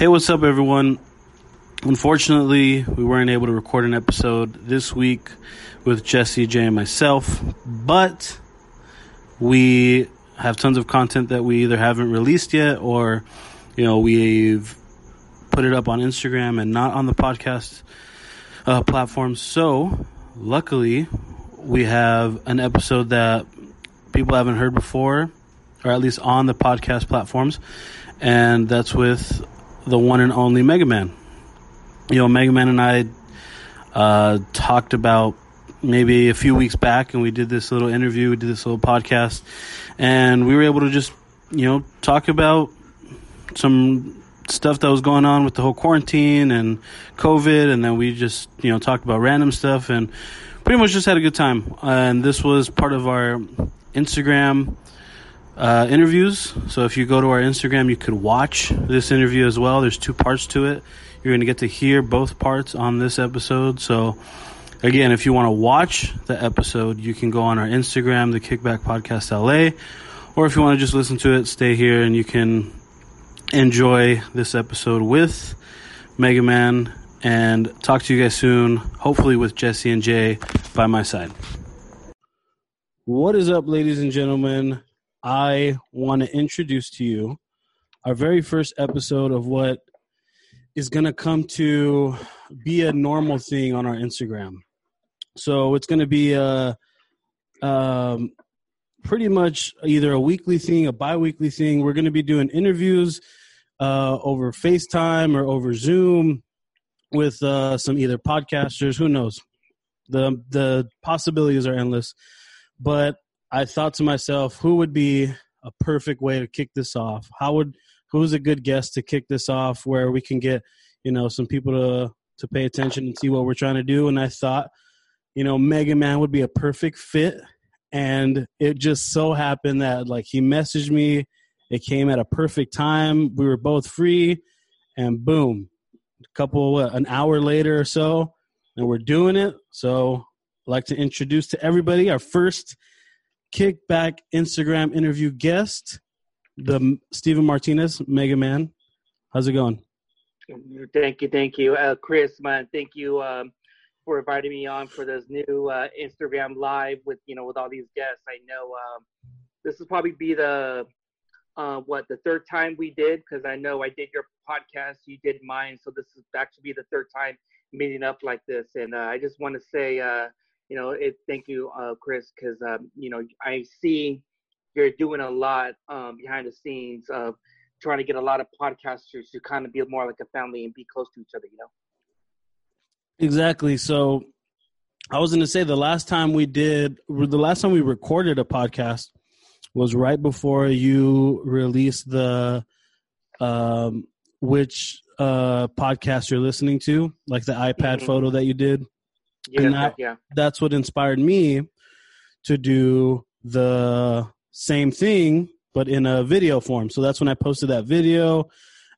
Hey, what's up, everyone? Unfortunately, we weren't able to record an episode this week with Jesse, Jay, and myself, but we have tons of content that we either haven't released yet or, you know, we've put it up on Instagram and not on the podcast uh, platform. So, luckily, we have an episode that people haven't heard before, or at least on the podcast platforms, and that's with the one and only Mega Man. You know, Mega Man and I uh, talked about maybe a few weeks back, and we did this little interview, we did this little podcast, and we were able to just, you know, talk about some stuff that was going on with the whole quarantine and COVID, and then we just, you know, talked about random stuff and pretty much just had a good time. And this was part of our Instagram uh, interviews. So if you go to our Instagram, you could watch this interview as well. There's two parts to it. You're going to get to hear both parts on this episode. So again, if you want to watch the episode, you can go on our Instagram, the Kickback Podcast LA, or if you want to just listen to it, stay here and you can enjoy this episode with Mega Man and talk to you guys soon, hopefully with Jesse and Jay by my side. What is up, ladies and gentlemen? I want to introduce to you our very first episode of what is going to come to be a normal thing on our Instagram. So it's going to be a um, pretty much either a weekly thing, a bi-weekly thing. We're going to be doing interviews uh, over FaceTime or over Zoom with uh, some either podcasters. Who knows? the The possibilities are endless. But I thought to myself, who would be a perfect way to kick this off? How would who's a good guest to kick this off where we can get you know some people to to pay attention and see what we're trying to do? And I thought, you know, Mega Man would be a perfect fit. And it just so happened that like he messaged me. It came at a perfect time. We were both free, and boom, a couple an hour later or so, and we're doing it. So I'd like to introduce to everybody our first kickback Instagram interview guest, the Steven Martinez, Mega Man. How's it going? Thank you, thank you, uh, Chris. Man, thank you um, for inviting me on for this new uh, Instagram live with you know with all these guests. I know um, this will probably be the uh, what the third time we did because I know I did your podcast, you did mine, so this is actually be the third time meeting up like this. And uh, I just want to say uh, you know, it, thank you, uh, Chris, because um, you know I see you're doing a lot um, behind the scenes of trying to get a lot of podcasters to kind of be more like a family and be close to each other. You know. Exactly. So I was going to say the last time we did, the last time we recorded a podcast was right before you released the um, which uh, podcast you're listening to, like the iPad mm-hmm. photo that you did. Yeah, and that, yeah. that's what inspired me to do the same thing but in a video form. So that's when I posted that video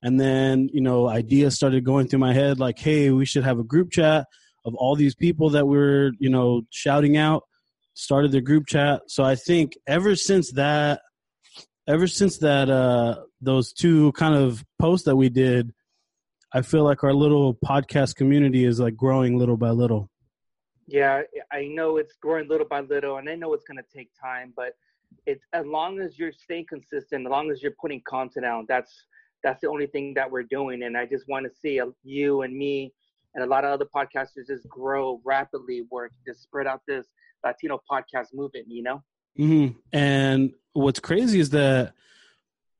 and then, you know, ideas started going through my head like, "Hey, we should have a group chat of all these people that we're, you know, shouting out." Started the group chat. So I think ever since that ever since that uh those two kind of posts that we did, I feel like our little podcast community is like growing little by little. Yeah, I know it's growing little by little, and I know it's going to take time, but it's as long as you're staying consistent, as long as you're putting content out, that's that's the only thing that we're doing. And I just want to see you and me and a lot of other podcasters just grow rapidly, where just spread out this Latino podcast movement. You know. Mm-hmm. And what's crazy is that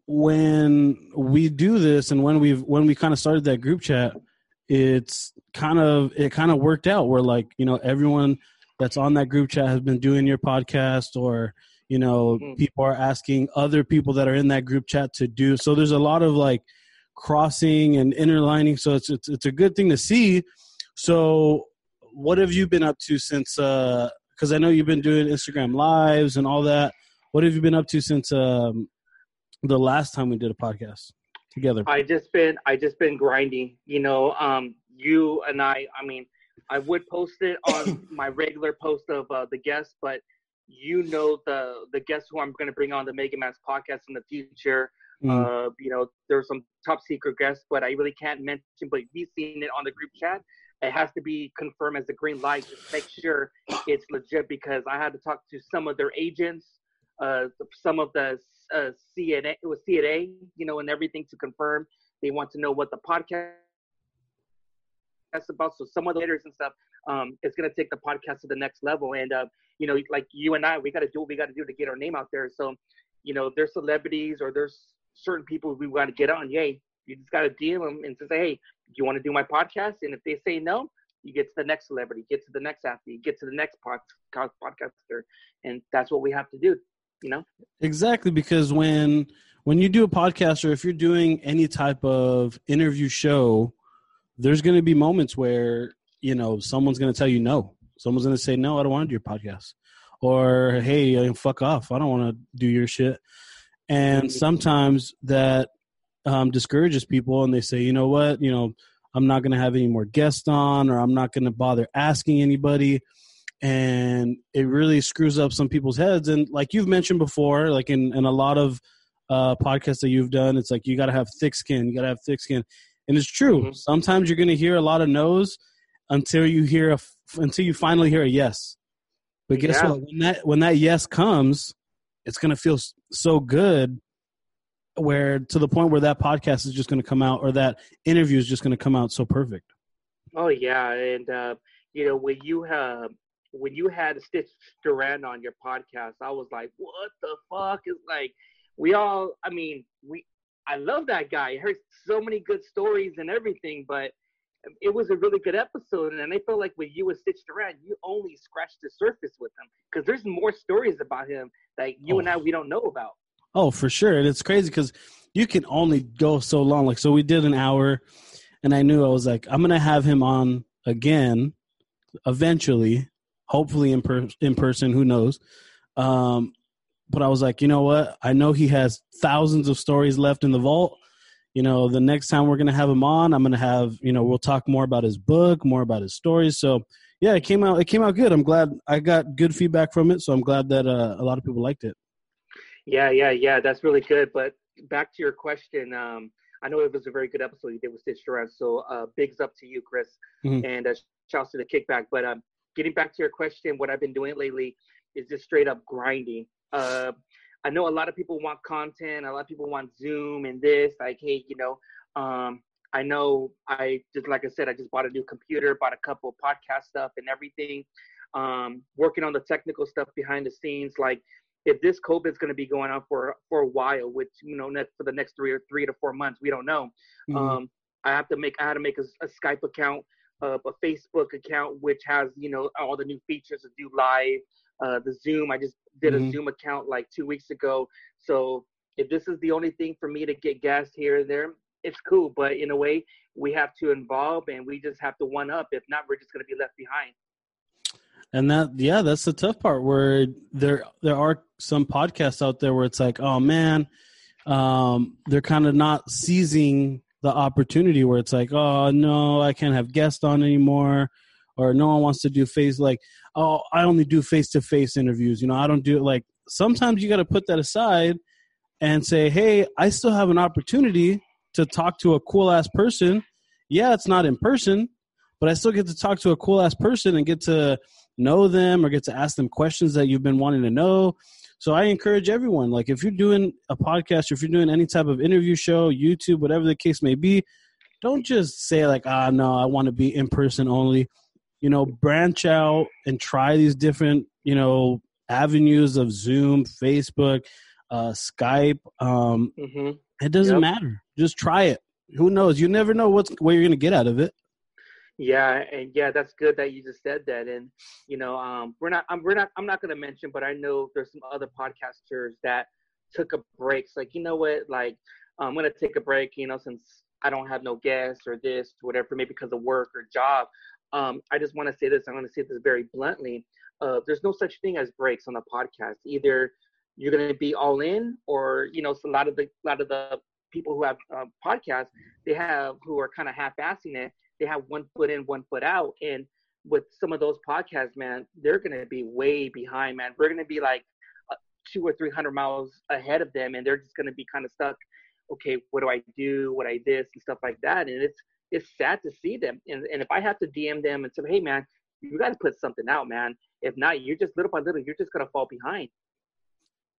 when we do this, and when we've when we kind of started that group chat it's kind of it kind of worked out where like you know everyone that's on that group chat has been doing your podcast or you know mm-hmm. people are asking other people that are in that group chat to do. So there's a lot of like crossing and interlining. So it's it's, it's a good thing to see. So what have you been up to since uh because i know you've been doing instagram lives and all that. What have you been up to since um the last time we did a podcast together? I just been I just been grinding. You know, um, you and I. I mean, I would post it on my regular post of uh, the guests, but you know the the guests who I'm going to bring on the Mega Man's podcast in the future. Mm. Uh, you know, there's some top secret guests, but I really can't mention. But we've seen it on the group chat. It has to be confirmed as a green light. Just make sure it's legit because I had to talk to some of their agents, uh, some of the uh, CAA, it was CAA, you know, and everything to confirm. They want to know what the podcast is about. So some of the leaders and stuff, um, it's gonna take the podcast to the next level. And uh, you know, like you and I, we got to do what we got to do to get our name out there. So, you know, there's celebrities or there's certain people we want to get on. Yay, you just got to DM them and say, hey, do you want to do my podcast? And if they say no, you get to the next celebrity, get to the next athlete, get to the next pod- podcaster, and that's what we have to do. You know, exactly because when when you do a podcast or if you're doing any type of interview show, there's going to be moments where you know someone's going to tell you no. Someone's going to say no, I don't want to do your podcast, or hey, fuck off, I don't want to do your shit. And mm-hmm. sometimes that um, discourages people and they say, you know what, you know, I'm not going to have any more guests on or I'm not going to bother asking anybody. And it really screws up some people's heads. And like you've mentioned before, like in, in a lot of uh, podcasts that you've done, it's like you got to have thick skin. You got to have thick skin. And it's true. Mm-hmm. Sometimes you're going to hear a lot of no's until you hear a, until you finally hear a yes. But guess yeah. what? When that when that yes comes, it's going to feel so good where to the point where that podcast is just going to come out or that interview is just going to come out so perfect. Oh yeah, and uh, you know when you have when you had Stitch Duran on your podcast, I was like, what the fuck is like we all. I mean, we I love that guy. I heard so many good stories and everything, but it was a really good episode. And I felt like with you and Stitch Duran, you only scratched the surface with him because there's more stories about him that you oh. and I oh. we don't know about. Oh, for sure. And it's crazy because you can only go so long. Like, so we did an hour, and I knew I was like, I'm going to have him on again eventually, hopefully in, per- in person, who knows. Um, but I was like, you know what? I know he has thousands of stories left in the vault. You know, the next time we're going to have him on, I'm going to have, you know, we'll talk more about his book, more about his stories. So, yeah, it came out, it came out good. I'm glad I got good feedback from it. So I'm glad that uh, a lot of people liked it. Yeah, yeah, yeah. That's really good. But back to your question, um, I know it was a very good episode you did with Stitch Duran. So uh, bigs up to you, Chris, mm-hmm. and uh, shouts to the kickback. But um, getting back to your question, what I've been doing lately is just straight up grinding. Uh, I know a lot of people want content. A lot of people want Zoom and this. Like, hey, you know, um, I know I just like I said, I just bought a new computer, bought a couple of podcast stuff and everything. Um, working on the technical stuff behind the scenes, like if this COVID is going to be going on for for a while, which you know, next for the next three or three to four months, we don't know. Mm-hmm. Um, I have to make I had to make a, a Skype account, uh, a Facebook account, which has you know all the new features to do live. Uh, the Zoom, I just did mm-hmm. a Zoom account like two weeks ago. So if this is the only thing for me to get gas here and there, it's cool. But in a way, we have to involve and we just have to one up. If not, we're just going to be left behind and that yeah that's the tough part where there there are some podcasts out there where it's like oh man um, they're kind of not seizing the opportunity where it's like oh no i can't have guests on anymore or no one wants to do face like oh i only do face to face interviews you know i don't do it like sometimes you got to put that aside and say hey i still have an opportunity to talk to a cool ass person yeah it's not in person but i still get to talk to a cool ass person and get to know them or get to ask them questions that you've been wanting to know. So I encourage everyone, like if you're doing a podcast or if you're doing any type of interview show, YouTube, whatever the case may be, don't just say like, ah, no, I want to be in person only. You know, branch out and try these different, you know, avenues of Zoom, Facebook, uh, Skype. Um, mm-hmm. It doesn't yep. matter. Just try it. Who knows? You never know what's what you're gonna get out of it. Yeah, and yeah, that's good that you just said that. And you know, um, we're not, I'm, we're not, I'm not going to mention, but I know there's some other podcasters that took a break. It's like, you know what, like I'm going to take a break. You know, since I don't have no guests or this, or whatever, maybe because of work or job. Um, I just want to say this. I'm going to say this very bluntly. Uh, there's no such thing as breaks on a podcast. Either you're going to be all in, or you know, so a lot of the, a lot of the people who have uh, podcasts, they have who are kind of half-assing it they have one foot in, one foot out. And with some of those podcasts, man, they're going to be way behind, man. We're going to be like uh, two or three hundred miles ahead of them, and they're just going to be kind of stuck okay, what do I do? What I this and stuff like that. And it's it's sad to see them. And and if I have to DM them and say, hey man, you got to put something out, man. If not, you're just little by little, you're just gonna fall behind.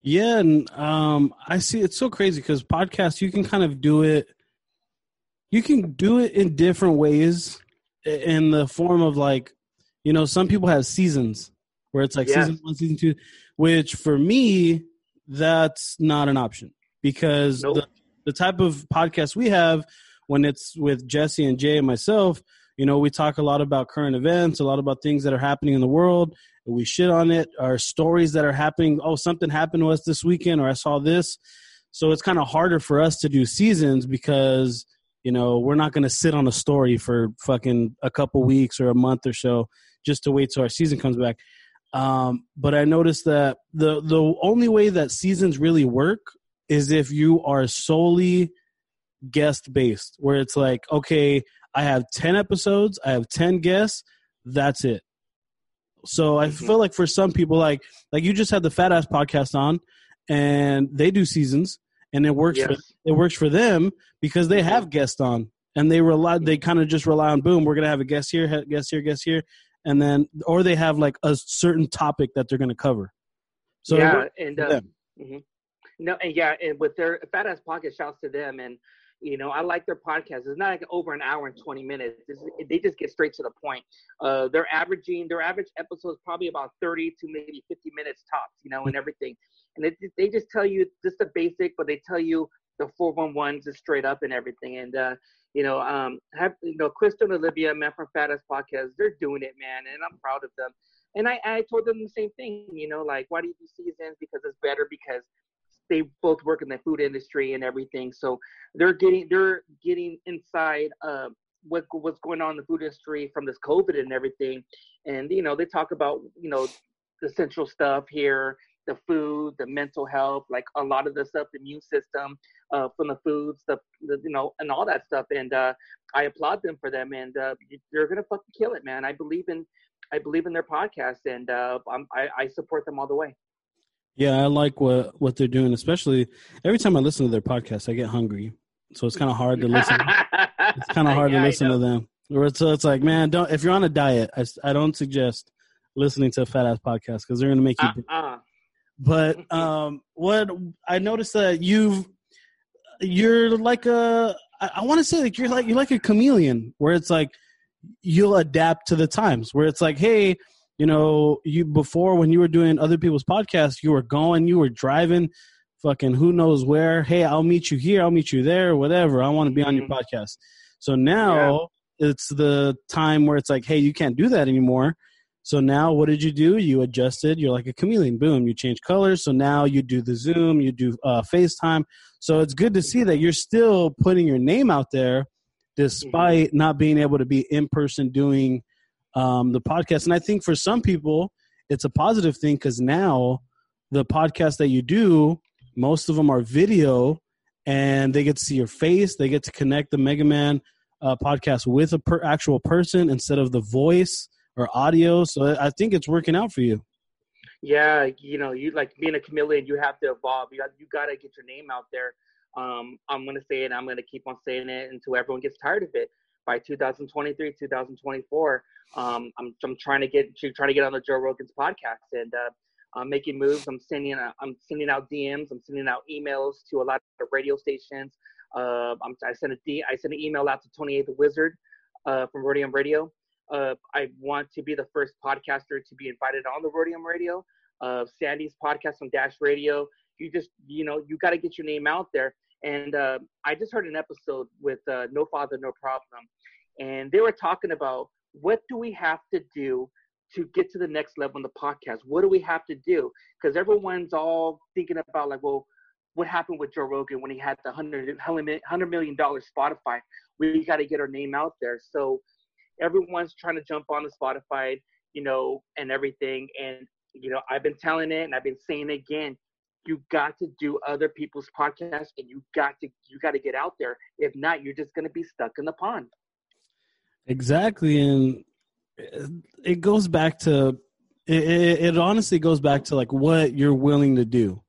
Yeah, and um, I see it's so crazy because podcasts you can kind of do it. You can do it in different ways, in the form of like, you know, some people have seasons where it's like yes. season one, season two, which for me, that's not an option because nope. the, the type of podcast we have when it's with Jesse and Jay and myself, you know, we talk a lot about current events, a lot about things that are happening in the world. We shit on it, our stories that are happening. Oh, something happened to us this weekend, or I saw this. So it's kind of harder for us to do seasons because you know we're not going to sit on a story for fucking a couple weeks or a month or so just to wait till our season comes back. Um, but I noticed that the the only way that seasons really work is if you are solely guest based, where it's like, okay, I have ten episodes, I have ten guests, that's it. So I mm-hmm. feel like for some people, like like you just had the Fat Ass podcast on, and they do seasons, and it works. Yes. For, it works for them because they have guests on, and they rely. They kind of just rely on boom. We're gonna have a guest here, guest here, guest here, and then or they have like a certain topic that they're going to cover. So yeah, and uh, mm-hmm. no, and yeah, and with their fat ass pocket, shouts to them, and you know I like their podcast. It's not like over an hour and twenty minutes. It's, they just get straight to the point. Uh, they're averaging their average episodes probably about thirty to maybe fifty minutes tops, you know, and everything. And it, they just tell you just the basic, but they tell you the four one ones just straight up and everything. And uh, you know, um, have you know, Crystal and Olivia, man from Fat Ass Podcast, they're doing it, man, and I'm proud of them. And I, I told them the same thing, you know, like why do you do seasons? Because it's better because they both work in the food industry and everything. So they're getting they're getting inside uh, what what's going on in the food industry from this COVID and everything. And you know, they talk about you know the central stuff here the food, the mental health, like a lot of the stuff, the immune system uh, from the foods, the, the, you know, and all that stuff. And uh, I applaud them for them, and uh, they're gonna fucking kill it, man. I believe in, I believe in their podcast, and uh, I, I support them all the way. Yeah, I like what what they're doing. Especially every time I listen to their podcast, I get hungry, so it's kind of hard to listen. it's kind of hard yeah, to listen to them. So it's like, man, don't if you're on a diet, I, I don't suggest listening to a fat ass podcast because they're gonna make you. Uh-uh. But um, what I noticed that you've you're like a I, I want to say like you're like you're like a chameleon where it's like you'll adapt to the times where it's like hey you know you before when you were doing other people's podcasts you were going you were driving fucking who knows where hey i'll meet you here i'll meet you there whatever i want to be on your mm-hmm. podcast so now yeah. it's the time where it's like hey you can't do that anymore so now what did you do? You adjusted. You're like a chameleon. Boom, you change colors. So now you do the Zoom, you do uh, FaceTime. So it's good to see that you're still putting your name out there despite mm-hmm. not being able to be in person doing um, the podcast. And I think for some people, it's a positive thing because now the podcast that you do, most of them are video and they get to see your face. They get to connect the Mega Man uh, podcast with a per- actual person instead of the voice or audio. So I think it's working out for you. Yeah, you know, you like being a chameleon, you have to evolve. You got you got to get your name out there. Um, I'm gonna say it. I'm gonna keep on saying it until everyone gets tired of it. By 2023, 2024, um, I'm I'm trying to get to trying to get on the Joe Rogan's podcast and uh, I'm making moves. I'm sending uh, I'm sending out DMs. I'm sending out emails to a lot of radio stations. Uh, I'm, I sent a D I sent an email out to 28 the Wizard uh, from Rhodium Radio uh, I want to be the first podcaster to be invited on the Rhodium Radio. Uh, Sandy's podcast on Dash Radio. You just, you know, you got to get your name out there. And uh, I just heard an episode with uh, No Father, No Problem, and they were talking about what do we have to do to get to the next level in the podcast? What do we have to do? Because everyone's all thinking about like, well, what happened with Joe Rogan when he had the hundred hundred million dollar Spotify? We got to get our name out there. So everyone's trying to jump on the Spotify, you know, and everything. And you know, I've been telling it, and I've been saying it again. You got to do other people's podcasts, and you got to you got to get out there. If not, you're just going to be stuck in the pond. Exactly, and it goes back to it, it honestly goes back to like what you're willing to do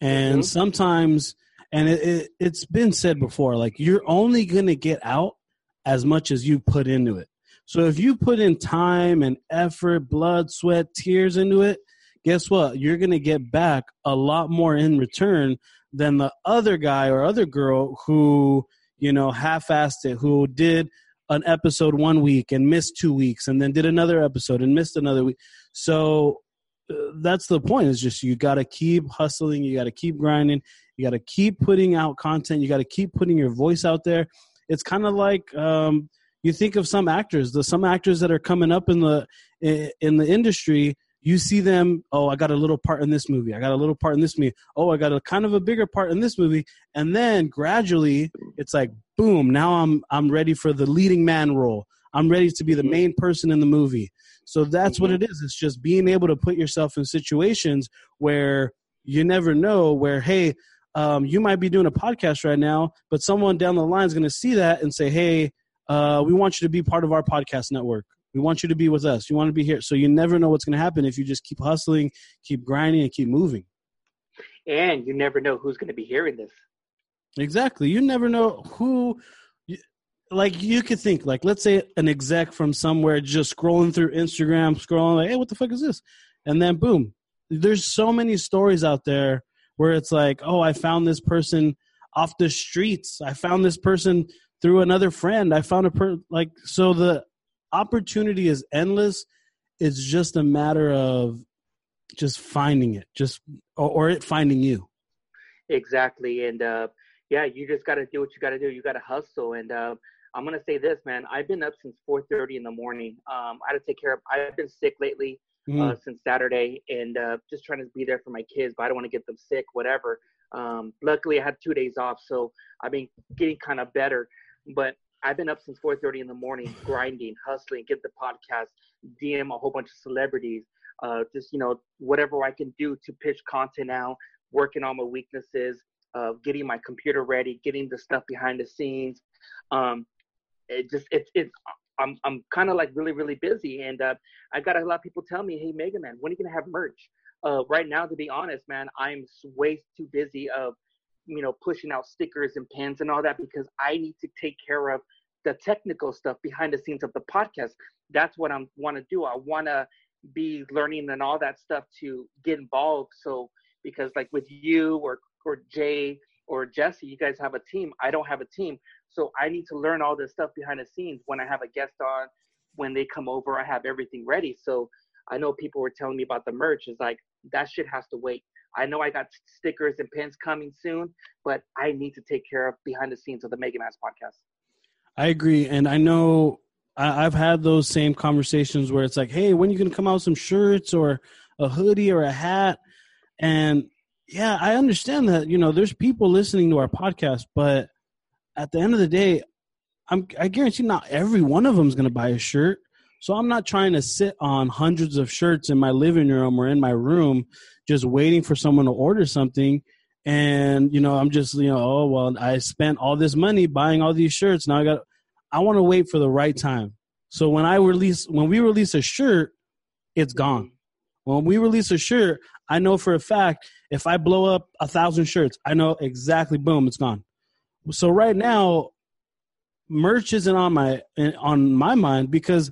and mm-hmm. sometimes and it, it, it's been said before like you're only going to get out as much as you put into it so if you put in time and effort blood sweat tears into it guess what? You're going to get back a lot more in return than the other guy or other girl who you know half-assed it who did an episode one week and missed two weeks and then did another episode and missed another week. So uh, that's the point. Is just you got to keep hustling you got to keep grinding you got to keep putting out content you got to keep putting your voice out there. It's kind of like um, you think of some actors the some actors that are coming up in the in the industry you see them oh i got a little part in this movie. I got a little part in this movie. Oh i got a kind of a bigger part in this movie. And then gradually it's like boom now i'm i'm ready for the leading man role. I'm ready to be the mm-hmm. main person in the movie. So that's what mm-hmm. it is. It's just being able to put yourself in situations where you never know where hey um, you might be doing a podcast right now but someone down the line is going to see that and say hey uh, we want you to be part of our podcast network we want you to be with us. You want to be here. So you never know what's going to happen if you just keep hustling, keep grinding, and keep moving. And you never know who's going to be hearing this. Exactly. You never know who. Like you could think, like let's say an exec from somewhere just scrolling through Instagram, scrolling like, "Hey, what the fuck is this?" And then boom, there's so many stories out there where it's like, "Oh, I found this person off the streets. I found this person through another friend. I found a per like so the opportunity is endless. It's just a matter of just finding it, just or, or it finding you. Exactly, and uh, yeah, you just got to do what you got to do. You got to hustle, and uh, I'm gonna say this, man. I've been up since 4:30 in the morning. Um, I had to take care of. I've been sick lately mm. uh, since Saturday, and uh, just trying to be there for my kids, but I don't want to get them sick, whatever. Um, luckily, I had two days off, so I've been getting kind of better. But I've been up since 4:30 in the morning, grinding, hustling, get the podcast, DM a whole bunch of celebrities, uh, just you know whatever I can do to pitch content out, working on my weaknesses, uh, getting my computer ready, getting the stuff behind the scenes. Um, it just it's it's I'm I'm kind of like really really busy, and uh, I got a lot of people tell me, "Hey, Mega Man, when are you gonna have merch?" Uh, right now, to be honest, man, I'm way too busy of you know pushing out stickers and pins and all that because I need to take care of the technical stuff behind the scenes of the podcast. That's what I want to do. I want to be learning and all that stuff to get involved. So because like with you or or Jay or Jesse, you guys have a team. I don't have a team, so I need to learn all this stuff behind the scenes. When I have a guest on, when they come over, I have everything ready. So I know people were telling me about the merch. Is like that shit has to wait. I know I got stickers and pins coming soon, but I need to take care of behind the scenes of the Mega Man's podcast. I agree, and I know I, have had those same conversations where it's like, "Hey, when you gonna come out with some shirts or a hoodie or a hat?" And yeah, I understand that you know there's people listening to our podcast, but at the end of the day, I'm I guarantee not every one of them is gonna buy a shirt. So I'm not trying to sit on hundreds of shirts in my living room or in my room just waiting for someone to order something. And you know i'm just you know oh well i spent all this money buying all these shirts. Now i got i want to wait for the right time. So when i release when we release a shirt it's gone. When we release a shirt i know for a fact if i blow up a thousand shirts i know exactly boom it's gone. So right now merch isn't on my on my mind because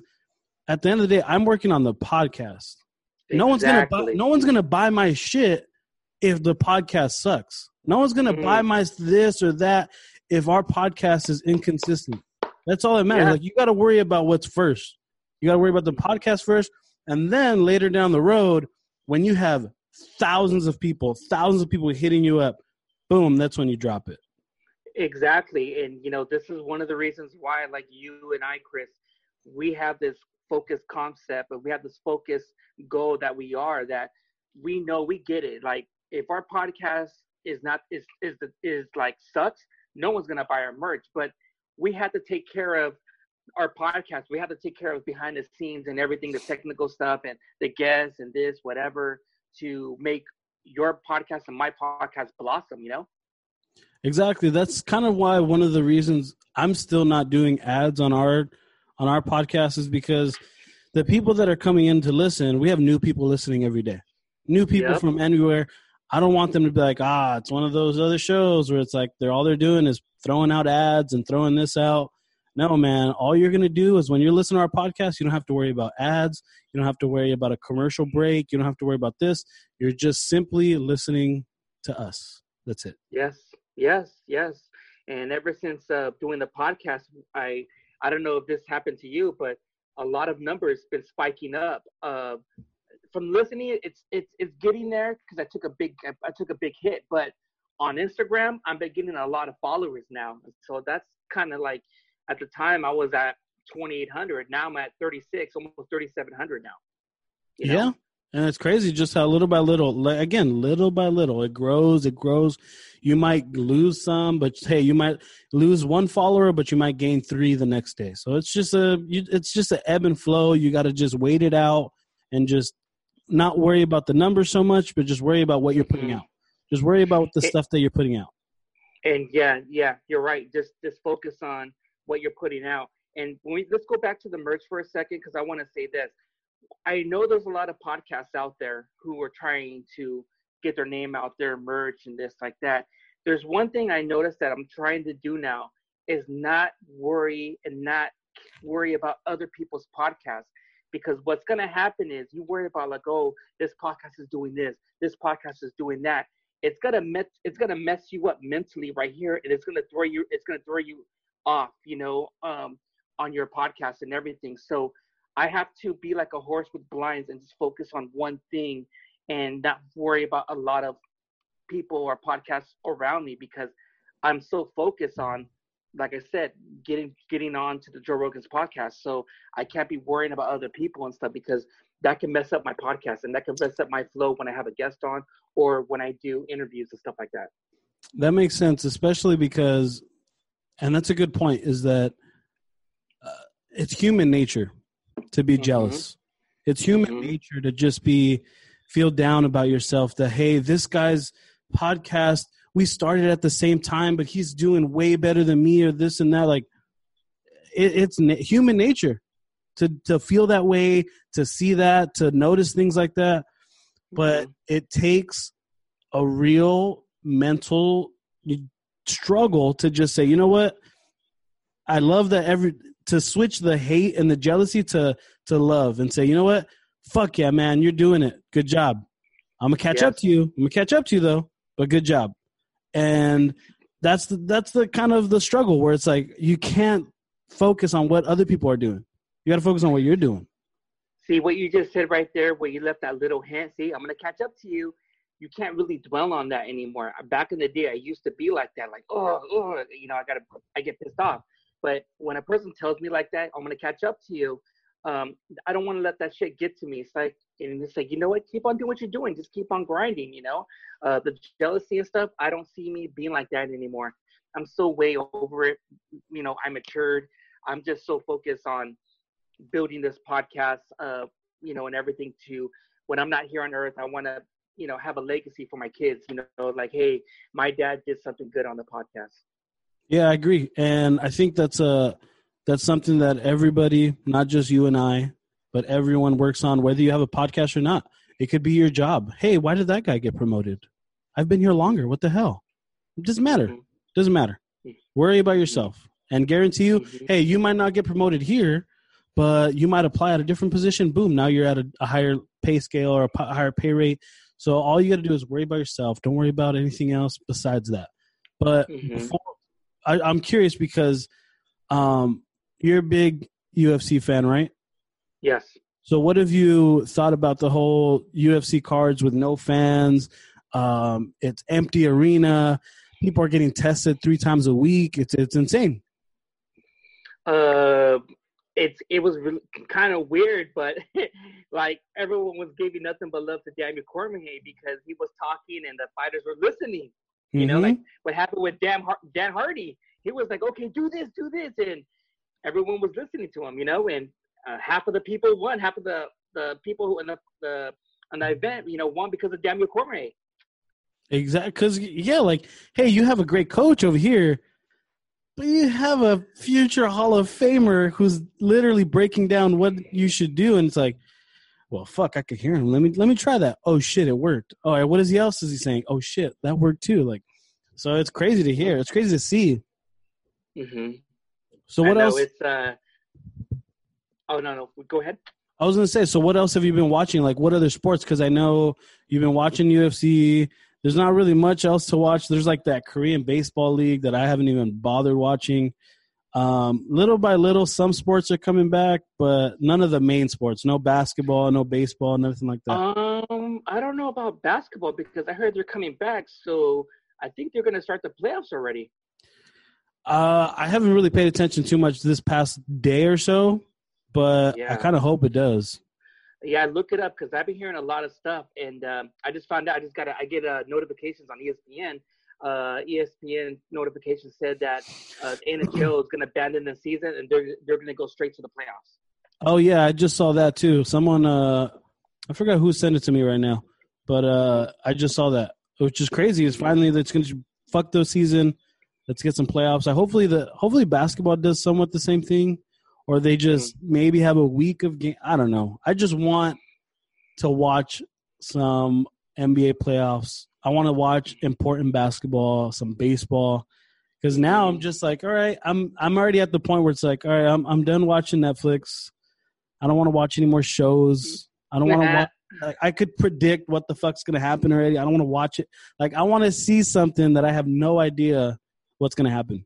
at the end of the day i'm working on the podcast exactly. no one's gonna buy no one's gonna buy my shit if the podcast sucks. No one's gonna mm-hmm. buy my this or that if our podcast is inconsistent. That's all that matters. Yeah. Like you got to worry about what's first. You got to worry about the podcast first, and then later down the road, when you have thousands of people, thousands of people hitting you up, boom, that's when you drop it. Exactly, and you know this is one of the reasons why, like you and I, Chris, we have this focus concept, but we have this focus goal that we are that we know we get it. Like if our podcast is not is is the, is like sucks, no one's gonna buy our merch. But we have to take care of our podcast. We have to take care of behind the scenes and everything, the technical stuff and the guests and this whatever to make your podcast and my podcast blossom. You know. Exactly. That's kind of why one of the reasons I'm still not doing ads on our on our podcast is because the people that are coming in to listen, we have new people listening every day. New people yep. from anywhere. I don't want them to be like, ah, it's one of those other shows where it's like they're all they're doing is throwing out ads and throwing this out. No, man. All you're gonna do is when you're listening to our podcast, you don't have to worry about ads. You don't have to worry about a commercial break. You don't have to worry about this. You're just simply listening to us. That's it. Yes, yes, yes. And ever since uh, doing the podcast, I I don't know if this happened to you, but a lot of numbers been spiking up. Uh, from listening, it's it's it's getting there because I took a big I took a big hit, but on Instagram, I'm been getting a lot of followers now. So that's kind of like at the time I was at 2,800. Now I'm at 36, almost 3,700 now. You know? And it's crazy just how little by little, again, little by little, it grows, it grows. You might lose some, but hey, you might lose one follower, but you might gain three the next day. So it's just a, it's just an ebb and flow. You got to just wait it out and just not worry about the numbers so much, but just worry about what you're putting mm-hmm. out. Just worry about the stuff that you're putting out. And yeah, yeah, you're right. Just, just focus on what you're putting out. And we, let's go back to the merch for a second because I want to say this. I know there's a lot of podcasts out there who are trying to get their name out there, merch and this like that. There's one thing I noticed that I'm trying to do now is not worry and not worry about other people's podcasts because what's going to happen is you worry about like oh this podcast is doing this this podcast is doing that it's going to mess it's going to mess you up mentally right here and it's going to throw you it's going to throw you off, you know, um, on your podcast and everything. So I have to be like a horse with blinds and just focus on one thing and not worry about a lot of people or podcasts around me because I'm so focused on, like I said, getting getting on to the Joe Rogan's podcast. So I can't be worrying about other people and stuff because that can mess up my podcast and that can mess up my flow when I have a guest on or when I do interviews and stuff like that. That makes sense, especially because and that's a good point is that uh, it's human nature to be mm-hmm. jealous it's human mm-hmm. nature to just be feel down about yourself that hey this guy's podcast we started at the same time but he's doing way better than me or this and that like it, it's na- human nature to to feel that way to see that to notice things like that but mm-hmm. it takes a real mental struggle to just say, you know what? I love that every to switch the hate and the jealousy to to love and say, you know what? Fuck yeah, man, you're doing it. Good job. I'm gonna catch yes. up to you. I'm gonna catch up to you though, but good job. And that's the that's the kind of the struggle where it's like you can't focus on what other people are doing. You got to focus on what you're doing. See what you just said right there, where you left that little hint. See, I'm gonna catch up to you you can't really dwell on that anymore. Back in the day, I used to be like that, like oh, oh, you know, I gotta, I get pissed off. But when a person tells me like that, I'm gonna catch up to you. Um, I don't want to let that shit get to me. It's like, and it's like, you know what? Keep on doing what you're doing. Just keep on grinding. You know, uh, the jealousy and stuff. I don't see me being like that anymore. I'm so way over it. You know, I matured. I'm just so focused on building this podcast. Uh, you know, and everything to when I'm not here on earth, I want to you know have a legacy for my kids you know like hey my dad did something good on the podcast yeah i agree and i think that's a that's something that everybody not just you and i but everyone works on whether you have a podcast or not it could be your job hey why did that guy get promoted i've been here longer what the hell it doesn't matter mm-hmm. doesn't matter worry about yourself and guarantee you mm-hmm. hey you might not get promoted here but you might apply at a different position boom now you're at a, a higher pay scale or a p- higher pay rate so all you got to do is worry about yourself. Don't worry about anything else besides that. But mm-hmm. before, I, I'm curious because um, you're a big UFC fan, right? Yes. So what have you thought about the whole UFC cards with no fans? Um, it's empty arena. People are getting tested three times a week. It's it's insane. Uh, it's it was really kind of weird, but like everyone was giving nothing but love to Daniel Cormier because he was talking and the fighters were listening. You mm-hmm. know, like mm-hmm. what happened with Dan Dan Hardy. He was like, "Okay, do this, do this," and everyone was listening to him. You know, and uh, half of the people won, half of the the people who in the the on the event, you know, won because of Daniel Cormier. Exactly, because yeah, like, hey, you have a great coach over here but you have a future Hall of Famer who's literally breaking down what you should do, and it's like, well, fuck, I could hear him. Let me let me try that. Oh shit, it worked. All right, what is he else is he saying? Oh shit, that worked too. Like, so it's crazy to hear. It's crazy to see. Mm-hmm. So what else? It's uh. Oh no no, go ahead. I was gonna say. So what else have you been watching? Like, what other sports? Because I know you've been watching UFC. There's not really much else to watch. There's like that Korean baseball league that I haven't even bothered watching. Um, little by little, some sports are coming back, but none of the main sports. No basketball, no baseball, nothing like that. Um, I don't know about basketball because I heard they're coming back. So I think they're going to start the playoffs already. Uh, I haven't really paid attention too much this past day or so, but I kind of hope it does. Yeah, look it up because I've been hearing a lot of stuff, and um, I just found out. I just got I get uh, notifications on ESPN. Uh, ESPN notification said that uh, NHL is going to abandon the season, and they're they're going to go straight to the playoffs. Oh yeah, I just saw that too. Someone, uh, I forgot who sent it to me right now, but uh, I just saw that, which is crazy. Is finally that's going to fuck the season. Let's get some playoffs. I hopefully the hopefully basketball does somewhat the same thing, or they just maybe have a week of game. I don't know. I just want to watch some NBA playoffs. I want to watch important basketball, some baseball, because now I'm just like, all right, I'm I'm already at the point where it's like, all right, I'm I'm done watching Netflix. I don't want to watch any more shows. I don't want to watch. Like, I could predict what the fuck's gonna happen already. I don't want to watch it. Like I want to see something that I have no idea what's gonna happen.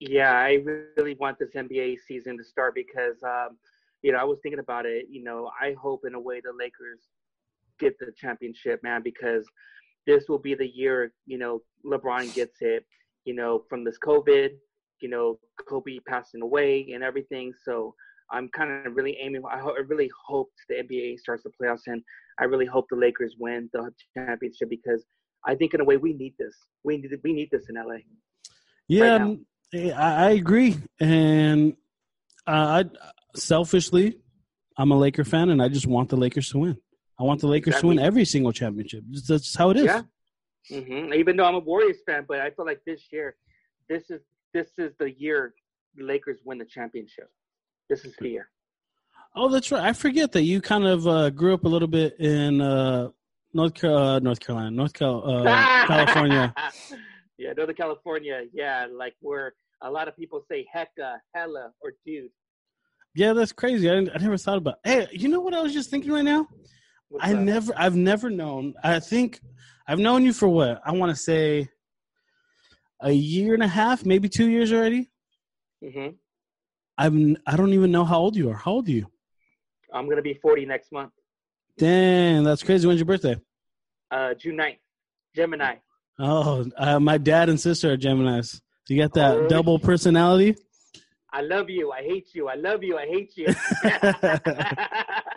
Yeah, I really want this NBA season to start because, um, you know, I was thinking about it. You know, I hope in a way the Lakers get the championship, man, because this will be the year, you know, LeBron gets it, you know, from this COVID, you know, Kobe passing away and everything. So I'm kind of really aiming, I, ho- I really hope the NBA starts the playoffs and I really hope the Lakers win the championship because I think in a way we need this. We need, we need this in LA. Yeah, now. um, I, I agree. And uh, I selfishly, I'm a Laker fan, and I just want the Lakers to win. I want the Lakers to win every single championship. That's how it is. Yeah. hmm Even though I'm a Warriors fan, but I feel like this year, this is this is the year the Lakers win the championship. This is the year. Oh, that's right. I forget that you kind of uh, grew up a little bit in uh, North Car- uh, North Carolina, North Cal- uh, California. yeah, Northern California. Yeah, like where a lot of people say hecka, hella, or dude. Yeah, that's crazy. I, I never thought about. Hey, you know what I was just thinking right now? I never, I've never known. I think I've known you for what? I want to say a year and a half, maybe two years already. Mhm. I'm. I don't even know how old you are. How old are you? I'm gonna be 40 next month, Damn, that's crazy. When's your birthday? uh, June 9th. Gemini. Oh, uh, my dad and sister are Gemini's. You got that Oh, double personality. I love you. I hate you. I love you. I hate you.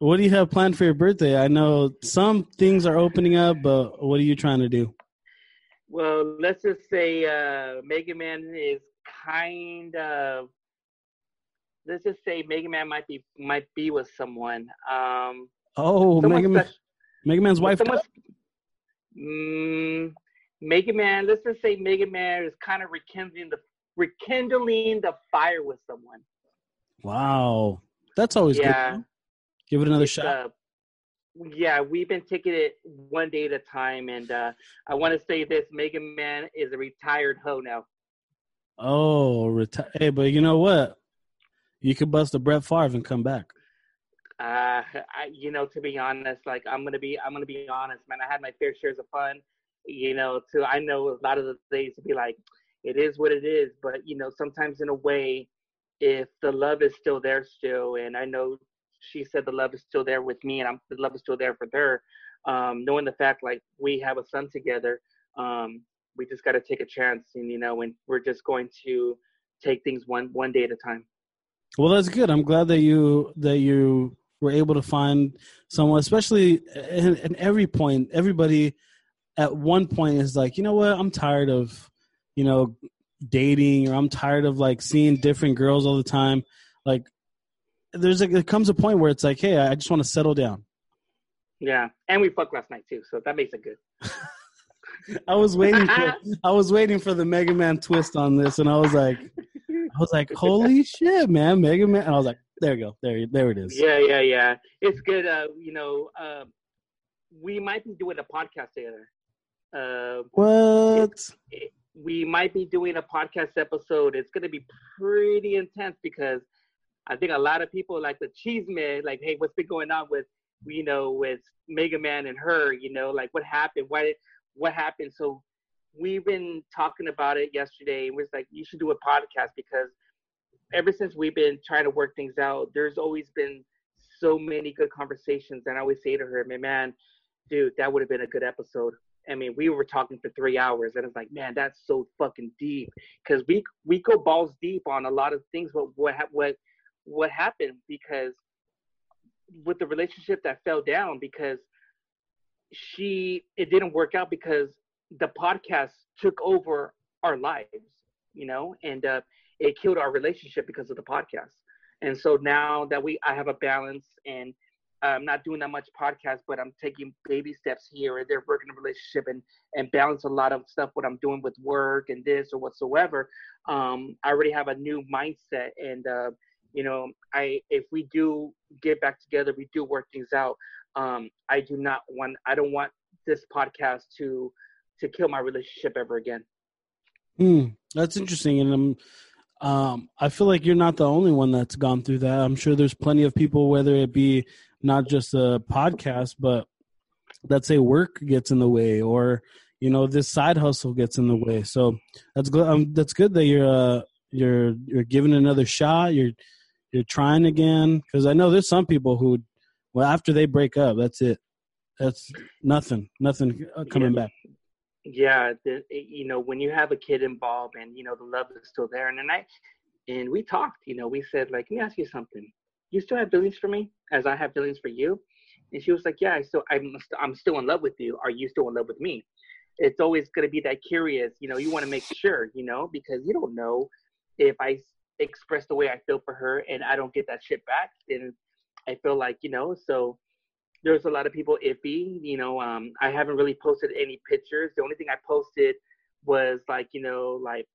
What do you have planned for your birthday? I know some things are opening up, but what are you trying to do? Well, let's just say uh, Mega Man is kind of. Let's just say Mega Man might be might be with someone. Um, Oh, Mega, Man, Mega Man's wife. someone- Mm, Mega Man. Let's just say Mega Man is kind of rekindling the rekindling the fire with someone. Wow, that's always Yeah. good. Give it another It's, shot. uh, yeah, we've been taking it one day at a time, and uh, I want to say this: Mega Man is a retired hoe now. Oh, reti- hey, but you know what? You could bust a Brett Favre and come back. Uh, I, you know, to be honest, like I'm gonna be, I'm gonna be honest, man. I had my fair shares of fun. You know, to I know a lot of the days to be like, it is what it is. But you know, sometimes in a way, if the love is still there, still, and I know she said the love is still there with me, and I'm the love is still there for her. Um, knowing the fact like we have a son together, um, we just got to take a chance, and you know, and we're just going to take things one one day at a time. Well, that's good. I'm glad that you that you were able to find someone, especially in every point. Everybody at one point is like, you know what? I'm tired of, you know, dating, or I'm tired of like seeing different girls all the time. Like, there's a there comes a point where it's like, hey, I just want to settle down. Yeah, and we fucked last night too, so that makes it good. I was waiting for I was waiting for the Mega Man twist on this, and I was like, I was like, holy shit, man, Mega Man! And I was like, there you go. There, there it is. Yeah, yeah, yeah. It's good. Uh, you know, uh, we might be doing a podcast together. Uh, what? It, it, we might be doing a podcast episode. It's going to be pretty intense because I think a lot of people like the cheese man, like, hey, what's been going on with, you know, with Mega Man and her, you know, like what happened? Why, what happened? So we've been talking about it yesterday. It was like, you should do a podcast because ever since we've been trying to work things out, there's always been so many good conversations. And I always say to her, man, man, dude, that would have been a good episode. I mean, we were talking for three hours, and it's like, man, that's so fucking deep because we we go balls deep on a lot of things. What what what what happened because with the relationship that fell down because she it didn't work out because the podcast took over our lives, you know, and uh, it killed our relationship because of the podcast. And so now that we I have a balance and I'm not doing that much podcast, but I'm taking baby steps here and there, working a relationship and and balance a lot of stuff what I'm doing with work and this or whatsoever. Um, I already have a new mindset, and uh, you know, I if we do get back together, we do work things out. Um, I do not want, I don't want this podcast to to kill my relationship ever again. Hmm, that's interesting, and I'm. Um, I feel like you're not the only one that's gone through that. I'm sure there's plenty of people, whether it be not just a podcast, but let's say work gets in the way or you know this side hustle gets in the way. So that's good. Um, that's good that you're uh, you're you're giving another shot. You're you're trying again because I know there's some people who, well, after they break up, that's it. That's nothing. Nothing uh, coming yeah. back. Yeah, the, you know when you have a kid involved and you know the love is still there, and then I and we talked. You know, we said like, let me ask you something you still have feelings for me as I have feelings for you? And she was like, yeah, I still, I'm, I'm still in love with you. Are you still in love with me? It's always going to be that curious, you know, you want to make sure, you know, because you don't know if I express the way I feel for her and I don't get that shit back, then I feel like, you know, so there's a lot of people iffy, you know, um, I haven't really posted any pictures. The only thing I posted was like, you know, like,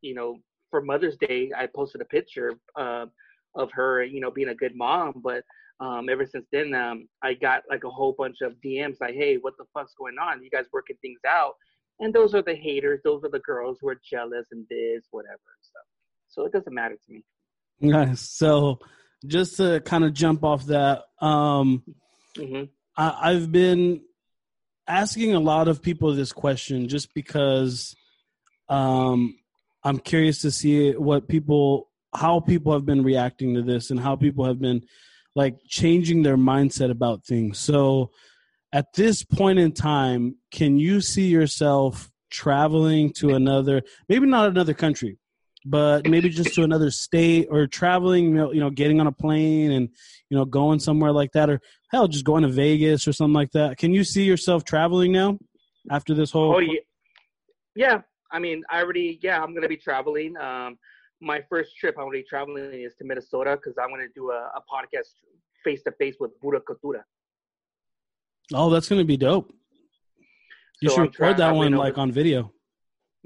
you know, for Mother's Day, I posted a picture, uh, of her, you know, being a good mom. But um, ever since then, um, I got like a whole bunch of DMs like, "Hey, what the fuck's going on? You guys working things out?" And those are the haters. Those are the girls who are jealous and this, whatever. So, so it doesn't matter to me. Nice. So, just to kind of jump off that, um, mm-hmm. I, I've been asking a lot of people this question just because um, I'm curious to see what people how people have been reacting to this and how people have been like changing their mindset about things. So at this point in time, can you see yourself traveling to another maybe not another country, but maybe just to another state or traveling, you know, getting on a plane and you know going somewhere like that or hell just going to Vegas or something like that. Can you see yourself traveling now after this whole Oh yeah. Yeah, I mean, I already yeah, I'm going to be traveling um my first trip I'm going to be traveling is to Minnesota because I'm going to do a, a podcast face to face with Pura Cultura. Oh, that's going to be dope. You so should record that one like on video.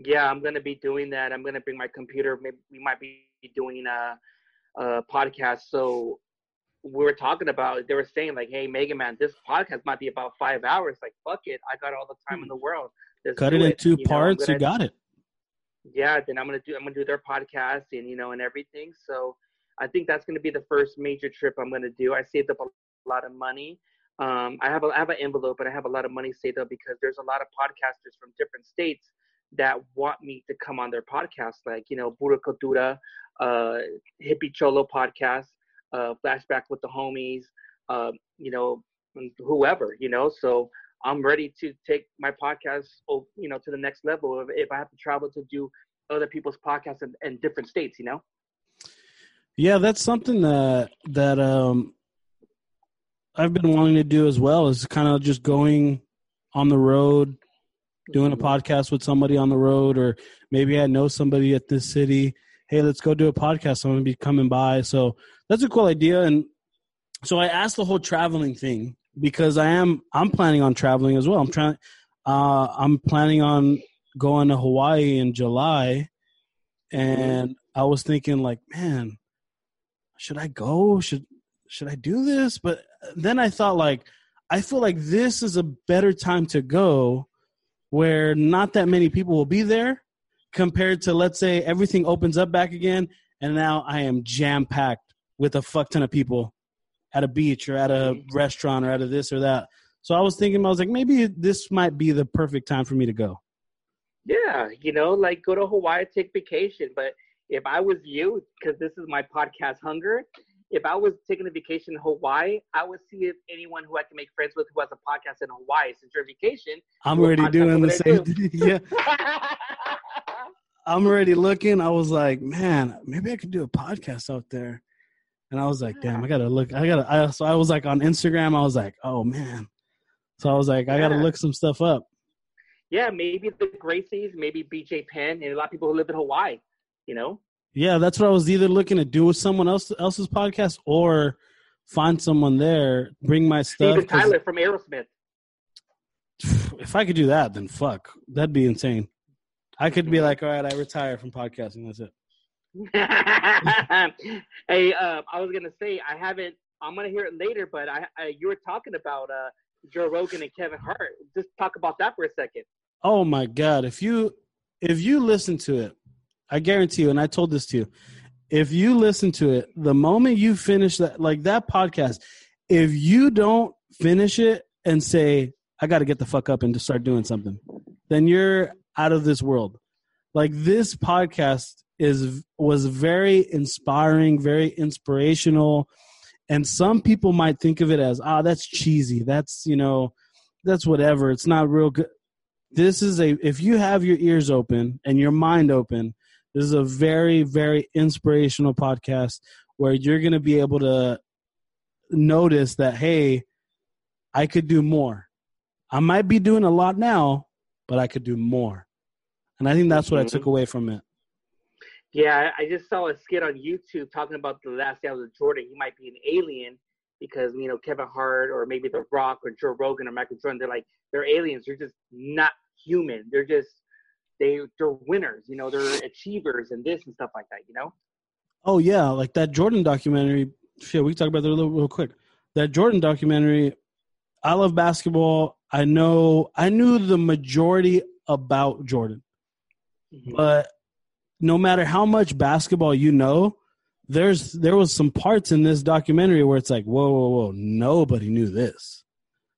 Yeah, I'm going to be doing that. I'm going to bring my computer. Maybe we might be doing a, a podcast. So we were talking about. They were saying like, "Hey, Mega Man, this podcast might be about five hours. Like, fuck it, I got all the time in the world. Let's Cut it in two you parts. Know, you got it yeah, then I'm gonna do I'm gonna do their podcast and you know and everything. So I think that's gonna be the first major trip I'm gonna do. I saved up a lot of money. Um, I have a I have an envelope, but I have a lot of money saved up because there's a lot of podcasters from different states that want me to come on their podcast, like you know Pura Cultura, uh, Hippie Cholo podcast, uh, Flashback with the Homies, uh, you know whoever, you know. So I'm ready to take my podcast, oh, you know, to the next level. If I have to travel to do other people's podcasts in, in different states, you know. Yeah, that's something that that um, I've been wanting to do as well. Is kind of just going on the road, doing a podcast with somebody on the road, or maybe I know somebody at this city. Hey, let's go do a podcast. I'm gonna be coming by. So that's a cool idea. And so I asked the whole traveling thing because I am I'm planning on traveling as well. I'm trying uh I'm planning on going to Hawaii in July and I was thinking like, man, should I go? Should should I do this? But then I thought like I feel like this is a better time to go where not that many people will be there compared to let's say everything opens up back again and now I am jam packed with a fuck ton of people at a beach or at a restaurant or at a this or that. So I was thinking, I was like, maybe this might be the perfect time for me to go. Yeah, you know, like go to Hawaii, take vacation. But if I was you, because this is my podcast, Hunger, if I was taking a vacation in Hawaii, I would see if anyone who I can make friends with who has a podcast in Hawaii since your vacation. I'm already doing the same thing. Yeah. I'm already looking. I was like, man, maybe I could do a podcast out there. And I was like, damn, I gotta look. I gotta. I, so I was like on Instagram. I was like, oh man. So I was like, I gotta look some stuff up. Yeah, maybe the Gracies, maybe BJ Penn, and a lot of people who live in Hawaii. You know. Yeah, that's what I was either looking to do with someone else else's podcast or find someone there, bring my stuff. Steven Tyler from Aerosmith. If I could do that, then fuck, that'd be insane. I could be like, all right, I retire from podcasting. That's it. hey, uh, I was gonna say I haven't. I'm gonna hear it later, but I, I you were talking about uh, Joe Rogan and Kevin Hart. Just talk about that for a second. Oh my god! If you if you listen to it, I guarantee you, and I told this to you, if you listen to it, the moment you finish that, like that podcast, if you don't finish it and say, "I got to get the fuck up and just start doing something," then you're out of this world. Like this podcast is was very inspiring, very inspirational. And some people might think of it as, ah, oh, that's cheesy. That's, you know, that's whatever. It's not real good. This is a if you have your ears open and your mind open, this is a very, very inspirational podcast where you're gonna be able to notice that, hey, I could do more. I might be doing a lot now, but I could do more. And I think that's what I took mm-hmm. away from it. Yeah, I just saw a skit on YouTube talking about the last dance of Jordan. He might be an alien because you know Kevin Hart or maybe The Rock or Joe Rogan or Michael Jordan. They're like they're aliens. They're just not human. They're just they they're winners. You know, they're achievers and this and stuff like that. You know. Oh yeah, like that Jordan documentary. Yeah, we can talk about that a little real quick. That Jordan documentary. I love basketball. I know. I knew the majority about Jordan, mm-hmm. but no matter how much basketball you know, there's there was some parts in this documentary where it's like, whoa, whoa, whoa, nobody knew this.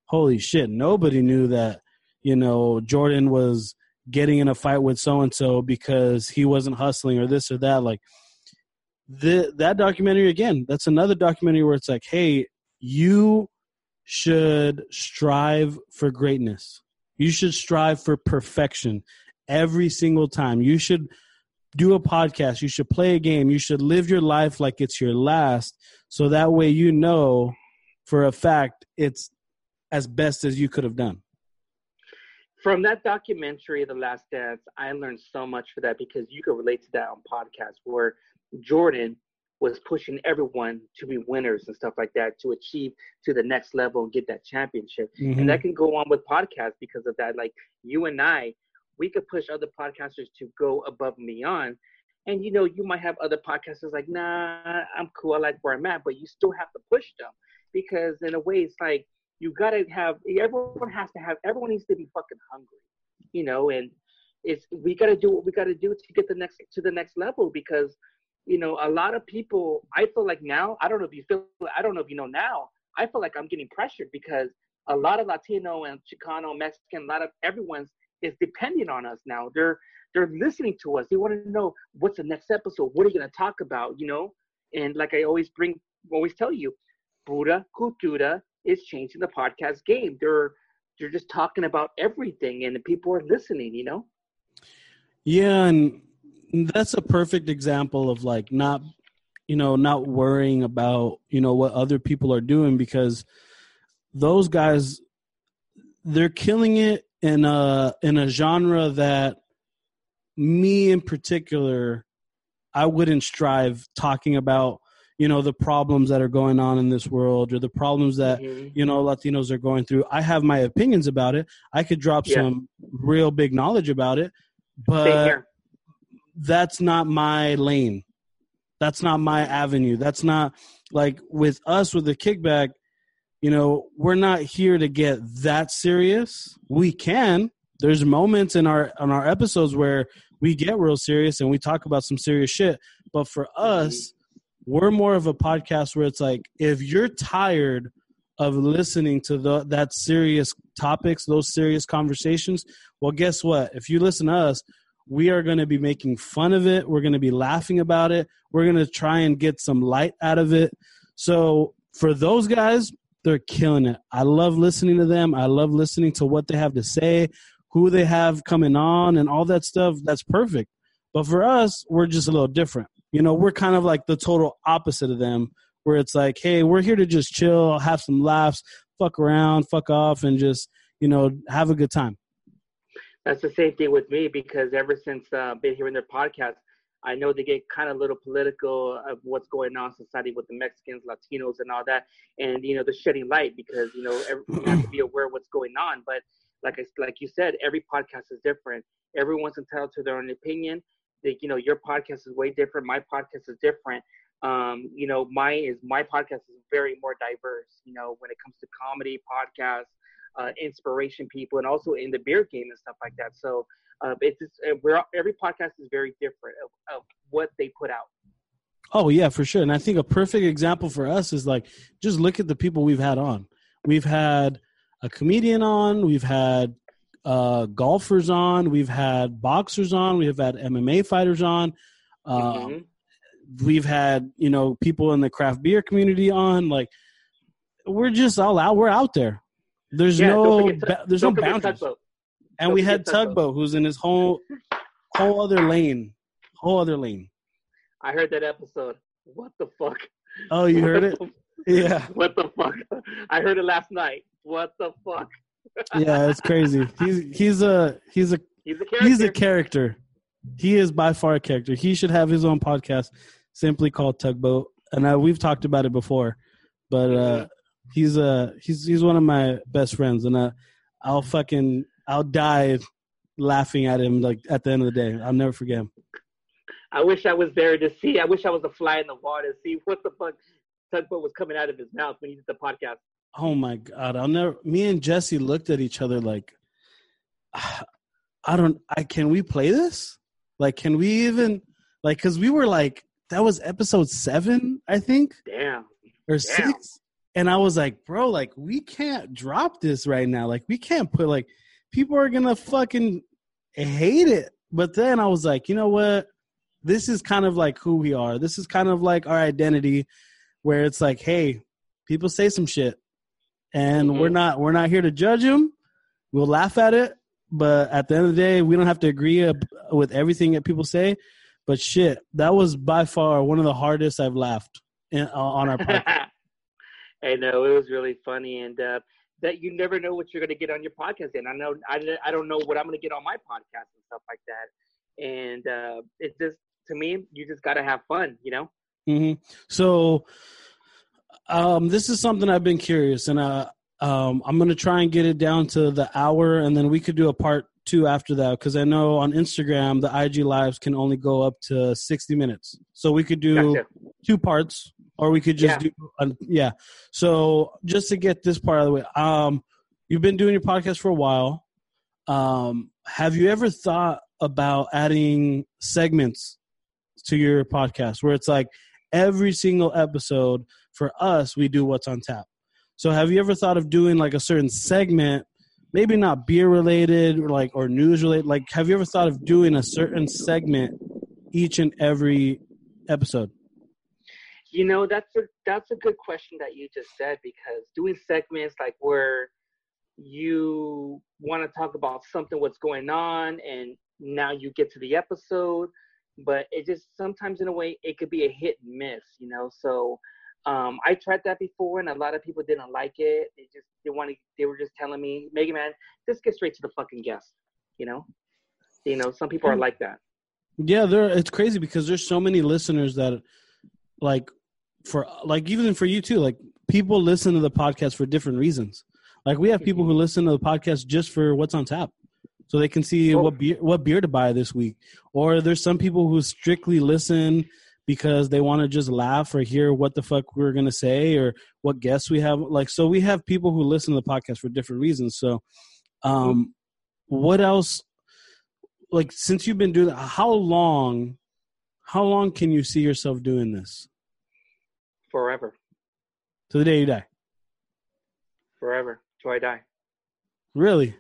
Holy shit, nobody knew that, you know, Jordan was getting in a fight with so and so because he wasn't hustling or this or that. Like the that documentary again, that's another documentary where it's like, hey, you should strive for greatness. You should strive for perfection every single time. You should do a podcast, you should play a game, you should live your life like it's your last, so that way you know for a fact it's as best as you could have done. From that documentary, The Last Dance, I learned so much for that because you could relate to that on podcast where Jordan was pushing everyone to be winners and stuff like that to achieve to the next level and get that championship. Mm-hmm. And that can go on with podcasts because of that. Like you and I, we could push other podcasters to go above and beyond. And you know, you might have other podcasters like, nah, I'm cool, I like where I'm at, but you still have to push them because in a way, it's like you gotta have everyone has to have everyone needs to be fucking hungry, you know, and it's we gotta do what we gotta do to get the next to the next level because you know a lot of people I feel like now I don't know if you feel I don't know if you know now I feel like I'm getting pressured because a lot of Latino and Chicano, Mexican, a lot of everyone's is depending on us now. They're they're listening to us. They want to know what's the next episode. What are you to talk about? You know, and like I always bring, always tell you, Pura Cultura is changing the podcast game. They're they're just talking about everything, and the people are listening. You know. Yeah, and that's a perfect example of like not, you know, not worrying about you know what other people are doing because those guys they're killing it in a in a genre that me in particular I wouldn't strive talking about you know the problems that are going on in this world or the problems that mm-hmm. you know Latinos are going through. I have my opinions about it. I could drop yeah. some real big knowledge about it, but that's not my lane. That's not my avenue. That's not like with us with the kickback. You know, we're not here to get that serious. We can. There's moments in our on our episodes where we get real serious and we talk about some serious shit. But for us, we're more of a podcast where it's like if you're tired of listening to the, that serious topics, those serious conversations, well, guess what? If you listen to us, we are going to be making fun of it. We're going to be laughing about it. We're going to try and get some light out of it. So for those guys, they're killing it. I love listening to them. I love listening to what they have to say who they have coming on and all that stuff, that's perfect. But for us, we're just a little different. You know, we're kind of like the total opposite of them, where it's like, hey, we're here to just chill, have some laughs, fuck around, fuck off, and just, you know, have a good time. That's the same thing with me because ever since uh, been hearing their podcast, I know they get kind of a little political of what's going on in society with the Mexicans, Latinos, and all that, and you know, they're shedding light because you know every, you have to be aware of what's going on. But like I, like you said, every podcast is different. Everyone's entitled to their own opinion. That you know, your podcast is way different. My podcast is different. Um, you know, my is my podcast is very more diverse. You know, when it comes to comedy podcasts, uh, inspiration people, and also in the beer game and stuff like that. So uh, it's just, uh, we're every podcast is very different of, of what they put out. Oh yeah, for sure. And I think a perfect example for us is like just look at the people we've had on. We've had a comedian on. We've had uh, golfers on. We've had boxers on. We've had MMA fighters on. Um, mm-hmm. We've had you know people in the craft beer community on. Like we're just all out. We're out there. There's yeah, no there's no boundaries. And don't we had tugboat. tugboat who's in his whole whole other lane, whole other lane. I heard that episode. What the fuck? Oh, you heard it? Yeah. What the fuck? I heard it last night. What the fuck? Yeah, it's crazy. He's he's a he's a he's a character. He's a character. He is by far a character. He should have his own podcast, simply called Tugboat. And I, we've talked about it before, but uh, he's uh he's he's one of my best friends, and uh, I'll fucking I'll die laughing at him like at the end of the day. I'll never forget him. I wish I was there to see. I wish I was a fly in the water to see what the fuck tugboat was coming out of his mouth when he did the podcast. Oh my god! I'll never. Me and Jesse looked at each other like, I don't. I can we play this? Like, can we even like? Because we were like, that was episode seven, I think. Damn. Or Damn. six. And I was like, bro, like we can't drop this right now. Like we can't put like people are gonna fucking hate it. But then I was like, you know what? This is kind of like who we are. This is kind of like our identity, where it's like, hey, people say some shit and mm-hmm. we're not we're not here to judge him. We'll laugh at it, but at the end of the day, we don't have to agree with everything that people say. But shit, that was by far one of the hardest I've laughed in, uh, on our podcast. I know it was really funny, and uh, that you never know what you're going to get on your podcast. And I know I, I don't know what I'm going to get on my podcast and stuff like that. And uh, it's just to me, you just got to have fun, you know. Mm-hmm. So um, this is something I've been curious, and uh, um, I'm going to try and get it down to the hour, and then we could do a part two after that because I know on Instagram the IG lives can only go up to 60 minutes, so we could do gotcha. two parts, or we could just yeah. do yeah. So just to get this part of the way, um, you've been doing your podcast for a while. Um, have you ever thought about adding segments to your podcast where it's like every single episode? For us, we do what's on tap. So have you ever thought of doing like a certain segment, maybe not beer related or like or news related? Like have you ever thought of doing a certain segment each and every episode? You know, that's a that's a good question that you just said because doing segments like where you want to talk about something what's going on and now you get to the episode but it just sometimes in a way it could be a hit and miss you know so um, I tried that before, and a lot of people didn't like it. They just they wanted they were just telling me, Mega Man, just get straight to the fucking guest. You know, you know, some people are like that. Yeah, there. It's crazy because there's so many listeners that, like, for like even for you too, like people listen to the podcast for different reasons. Like we have people who mm-hmm. listen to the podcast just for what's on tap, so they can see what beer what beer to buy this week. Or there's some people who strictly listen because they want to just laugh or hear what the fuck we're gonna say or what guests we have. Like, so we have people who listen to the podcast for different reasons. So, um, what else? Like, since you've been doing that, how long? How long can you see yourself doing this? Forever. To the day you die. Forever. Till I die. Really?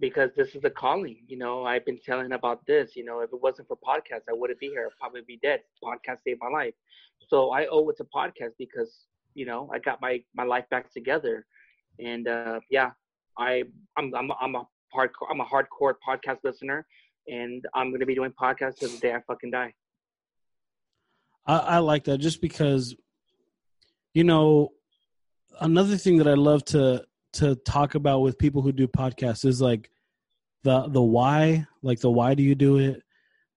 Because this is a calling. You know, I've been telling about this. You know, if it wasn't for podcasts, I wouldn't be here. I'd probably be dead. Podcast saved my life. So I owe it to podcast because you know I got my my life back together, and uh, yeah, I I'm I'm I'm a hardcore I'm a hardcore podcast listener, and I'm gonna be doing podcasts till the day I fucking die. I, I like that just because, you know, another thing that I love to to talk about with people who do podcasts is like the the why, like the why do you do it,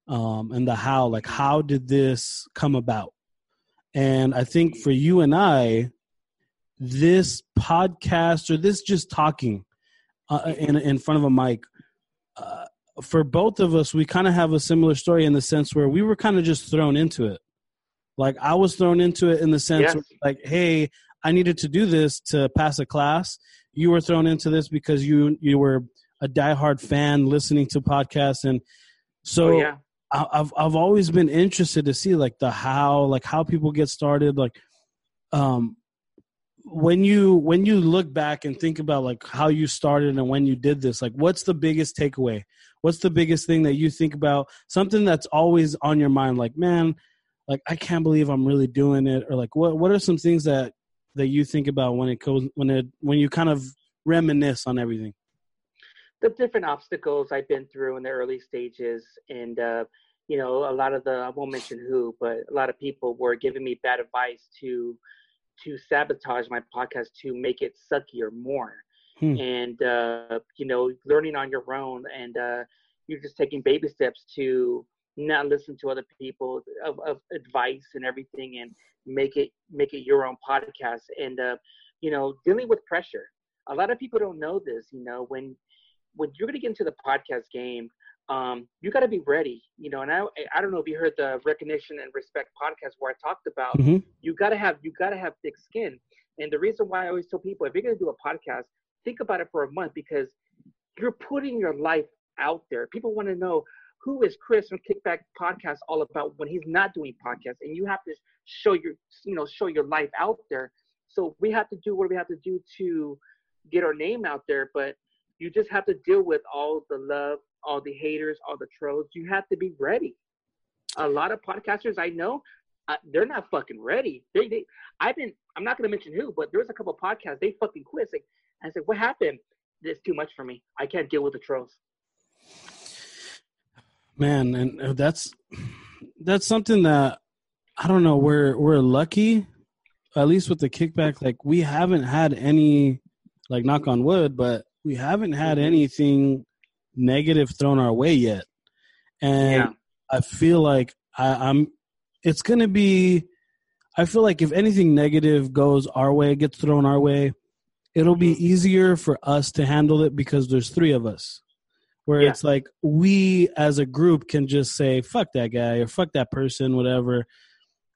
um, and the how, like how did this come about? And I think for you and I, this podcast or this just talking uh, in in front of a mic, uh, for both of us, we kind of have a similar story in the sense where we were kind of just thrown into it. Like I was thrown into it in the sense like, hey, I needed to do this to pass a class. You were thrown into this because you you were a diehard fan listening to podcasts, and so oh yeah, I- I've I've always been interested to see like the how, like how people get started, like um when you when you look back and think about like how you started and when you did this, like what's the biggest takeaway? What's the biggest thing that you think about? Something that's always on your mind, like man, like I can't believe I'm really doing it, or like what what are some things that that you think about when it goes when it when you kind of reminisce on everything? the different obstacles I've been through in the early stages, and uh, you know, a lot of the I won't mention who, but a lot of people were giving me bad advice to to sabotage my podcast to make it suckier more, Hmm. and uh, you know, learning on your own, and uh, you're just taking baby steps to not listen to other people of, of advice and everything, and make it make it your own podcast, and uh, you know, dealing with pressure. A lot of people don't know this, you know, when when you're going to get into the podcast game, um, you got to be ready, you know. And I, I don't know if you heard the recognition and respect podcast where I talked about Mhm. you got to have you got to have thick skin. And the reason why I always tell people if you're going to do a podcast, think about it for a month because you're putting your life out there. People want to know who is Chris from Kickback Podcast all about when he's not doing podcasts, and you have to show your you know show your life out there. So we have to do what we have to do to get our name out there, but you just have to deal with all the love, all the haters, all the trolls. You have to be ready. A lot of podcasters I know, uh, they're not fucking ready. They, they, I've been, I'm not gonna mention who, but there was a couple podcasts they fucking quit. Like, I said, what happened? It's too much for me. I can't deal with the trolls. Man and uh, that's that's something that i don't know we're we're lucky at least with the kickback like we haven't had any like knock on wood but we haven't had Mhm. anything negative thrown our way yet and Yeah. i feel like I, i'm it's gonna be i feel like if anything negative goes our way gets thrown our way it'll be Mhm. easier for us to handle it because there's three of us where Yeah. it's like we as a group can just say fuck that guy or fuck that person whatever.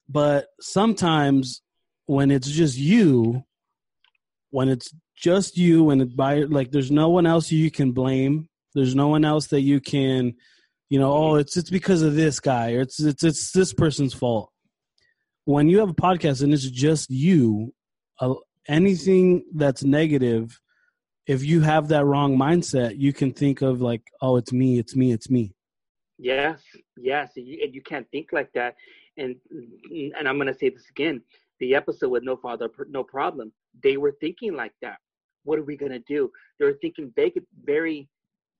But sometimes when it's just you when it's just you and it by like there's no one else you can blame. There's no one else that you can you know oh it's it's because of this guy or it's it's it's this person's fault. When you have a podcast and it's just you uh, anything that's negative if you have that wrong mindset you can think of like oh it's me it's me it's me Yes, yes, and you, and you can't think like that. And and I'm gonna say this again: the episode with No Father, No Problem. They were thinking like that. What are we gonna do? They were thinking very, very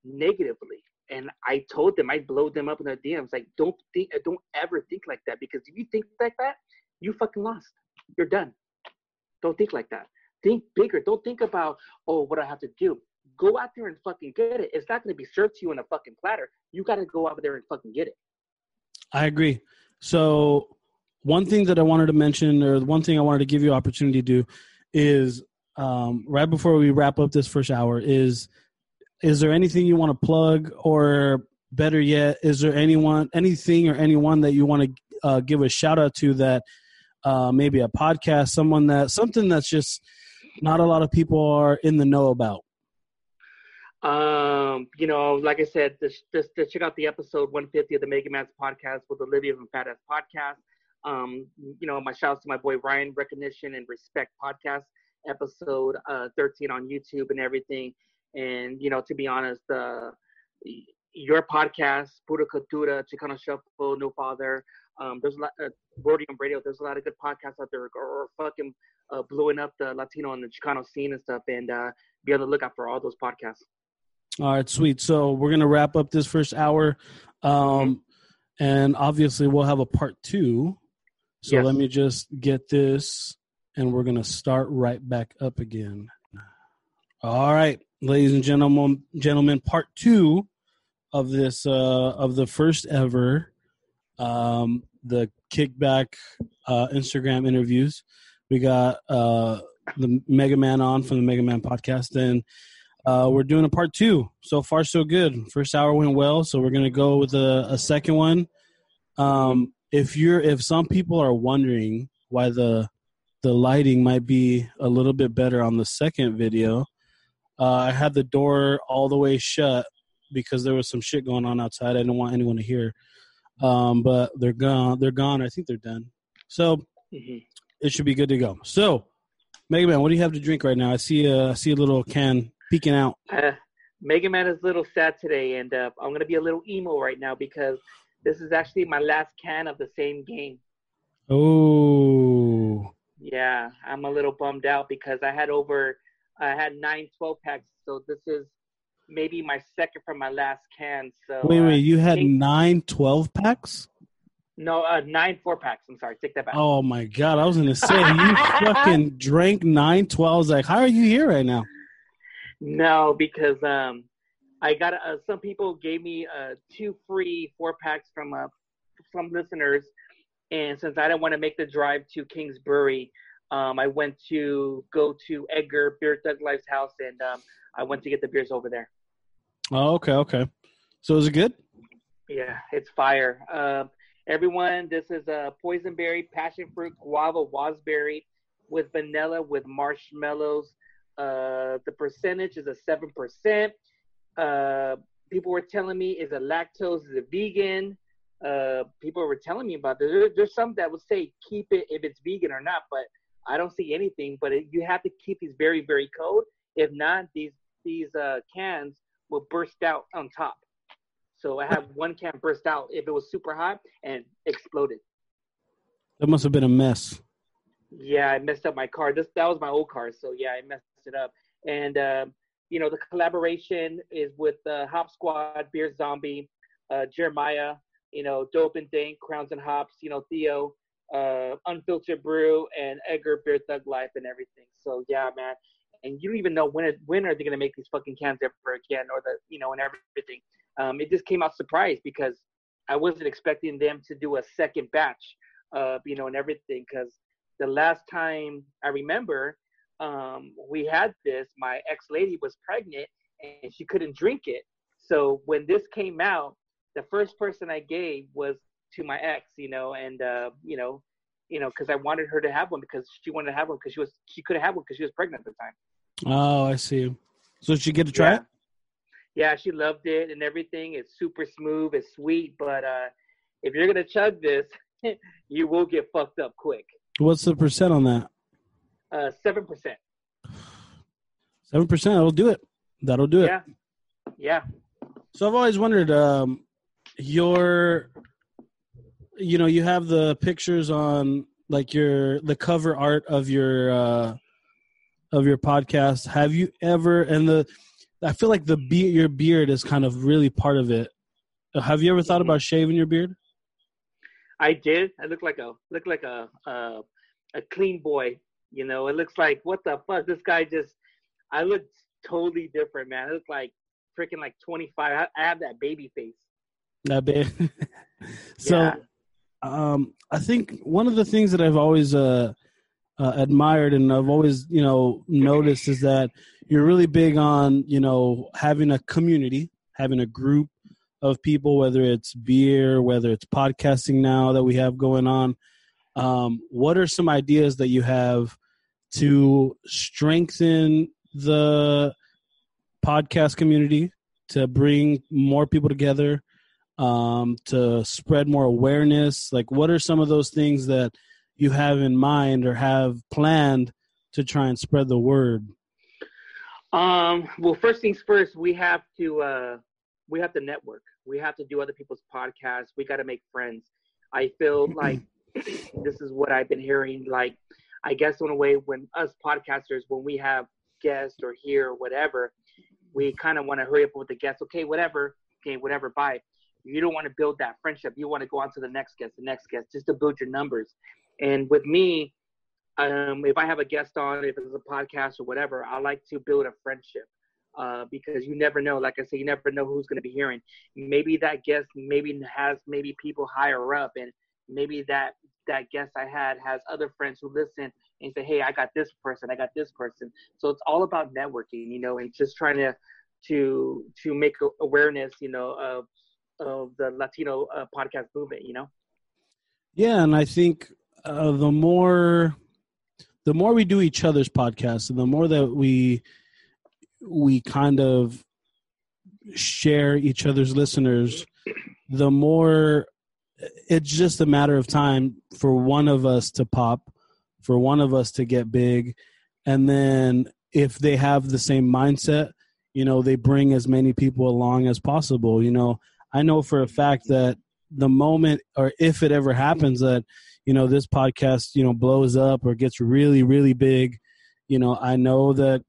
negatively. And I told them, I blowed them up in their DMs, like, don't think, don't ever think like that, because if you think like that, you fucking lost. You're done. Don't think like that. Think bigger. Don't think about, oh, what I have to do. Go out there and fucking get it. It's not gonna be served to you in a fucking platter. You got to go out there and fucking get it. i agree so one thing that i wanted to mention or one thing i wanted to give you opportunity to do is um, right before we wrap up this first hour is is there anything you want to plug or better yet is there anyone anything or anyone that you want to uh, give a shout out to that uh, maybe a podcast, someone that something that's just not a lot of people are in the know about? Um, you know, like I said, just, just, just check out the episode 150 of the Mega Man's podcast with Olivia from Fat Ass Podcast. Um, you know, my shouts to my boy Ryan, Recognition and Respect Podcast, episode uh, 13 on YouTube and everything. And, you know, to be honest, uh, your podcast, Pura Cultura, Chicano Shuffle, No Father, um, there's a lot, uh, Rodium Radio, there's a lot of good podcasts out there or, fucking uh, blowing up the Latino and the Chicano scene and stuff. And uh, be on the lookout for all those podcasts. All right, sweet. So we're gonna wrap up this first hour, um, and obviously we'll have a part two. So yes. let me just get this, and we're gonna start right back up again. All right, ladies and gentlemen, gentlemen, part two of this uh, of the first ever um, the kickback uh, Instagram interviews. We got uh, the Mega Man on from the Mega Man podcast, and uh, we're doing a part two. So far, so good. First hour went well, so we're gonna go with a, a second one. Um, if you're, if some people are wondering why the the lighting might be a little bit better on the second video, uh, I had the door all the way shut because there was some shit going on outside. I didn't want anyone to hear. Um, but they're gone. They're gone. I think they're done. So mm-hmm. it should be good to go. So, Mega Man, what do you have to drink right now? I see. A, I see a little can peeking out. Uh, Mega Man is a little sad today, and uh, I'm gonna be a little emo right now because this is actually my last can of the same game. Oh. Yeah, I'm a little bummed out because I had over, I had nine 12 packs, so this is maybe my second from my last can. So wait, wait, uh, you had eight, nine 12 packs? No, uh, nine four packs. I'm sorry, take that back. Oh my god, I was gonna say you fucking drank nine 12s. Like, how are you here right now? No, because um, I got uh, some people gave me uh, two free four packs from uh, some listeners, and since I didn't want to make the drive to Kingsbury, um, I went to go to Edgar Beer Thug Life's house, and um, I went to get the beers over there. Oh, okay, okay. So is it good? Yeah, it's fire. Uh, everyone, this is a boysenberry, passion fruit, guava, wasberry with vanilla with marshmallows uh, the percentage is a seven percent. Uh, people were telling me is a lactose, is a vegan. Uh, people were telling me about this. There, there's some that would say keep it if it's vegan or not, but I don't see anything. But it, you have to keep these very very cold. If not, these these uh, cans will burst out on top. So I have one can burst out if it was super hot and exploded. That must have been a mess. Yeah, I messed up my car. This that was my old car, so yeah, I messed it up. And uh, you know, the collaboration is with uh, Hop Squad, Beer Zombie, uh, Jeremiah, you know, Dope and Dank, Crowns and Hops, you know, Theo, uh, Unfiltered Brew, and Edgar Beer Thug Life and everything. So yeah, man. And you don't even know when when are they gonna make these fucking cans ever again, or the you know, and everything. Um, it just came out surprise because I wasn't expecting them to do a second batch, uh, you know, and everything. Because the last time I remember, um, we had this, my ex lady was pregnant and she couldn't drink it. So when this came out, the first person I gave was to my ex, you know, and uh, you know, you know, because I wanted her to have one because she wanted to have one because she was she couldn't have one because she was pregnant at the time. Oh, I see. So she get to try yeah. it? Yeah, she loved it and everything. It's super smooth, it's sweet, but uh, if you're gonna chug this, you will get fucked up quick. What's the percent on that? Uh, seven percent. Seven percent. That'll do it. That'll do it. Yeah. Yeah. So I've always wondered, um, your, you know, you have the pictures on like your the cover art of your uh of your podcast. Have you ever and the I feel like the be- your beard is kind of really part of it. Have you ever thought mm-hmm. about shaving your beard? I did. I look like a look like a uh, a clean boy you know, it looks like what the fuck? This guy just I look totally different, man. I look like freaking like 25. I, I have that baby face. That baby. so, yeah. Um, I think one of the things that I've always uh, uh, admired and I've always you know noticed is that you're really big on you know having a community, having a group of people, whether it's beer, whether it's podcasting now that we have going on. Um, what are some ideas that you have to strengthen the podcast community, to bring more people together, um, to spread more awareness? Like, what are some of those things that you have in mind or have planned to try and spread the word? Um, well, first things first, we have to uh, we have to network. We have to do other people's podcasts. We got to make friends. I feel like this is what I've been hearing. Like, I guess in a way, when us podcasters, when we have guests or here or whatever, we kind of want to hurry up with the guests. Okay, whatever. Okay, whatever. Bye. You don't want to build that friendship. You want to go on to the next guest, the next guest, just to build your numbers. And with me, um, if I have a guest on, if it's a podcast or whatever, I like to build a friendship uh, because you never know. Like I said, you never know who's going to be hearing. Maybe that guest maybe has maybe people higher up, and maybe that that guest I had has other friends who listen and say, "Hey, I got this person, I got this person." So it's all about networking, you know, and just trying to to to make awareness, you know, of of the Latino uh, podcast movement, you know. Yeah, and I think uh, the more the more we do each other's podcasts and the more that we we kind of share each other's listeners the more it's just a matter of time for one of us to pop for one of us to get big and then if they have the same mindset you know they bring as many people along as possible you know i know for a fact that the moment or if it ever happens that you know this podcast you know blows up or gets really really big you know i know that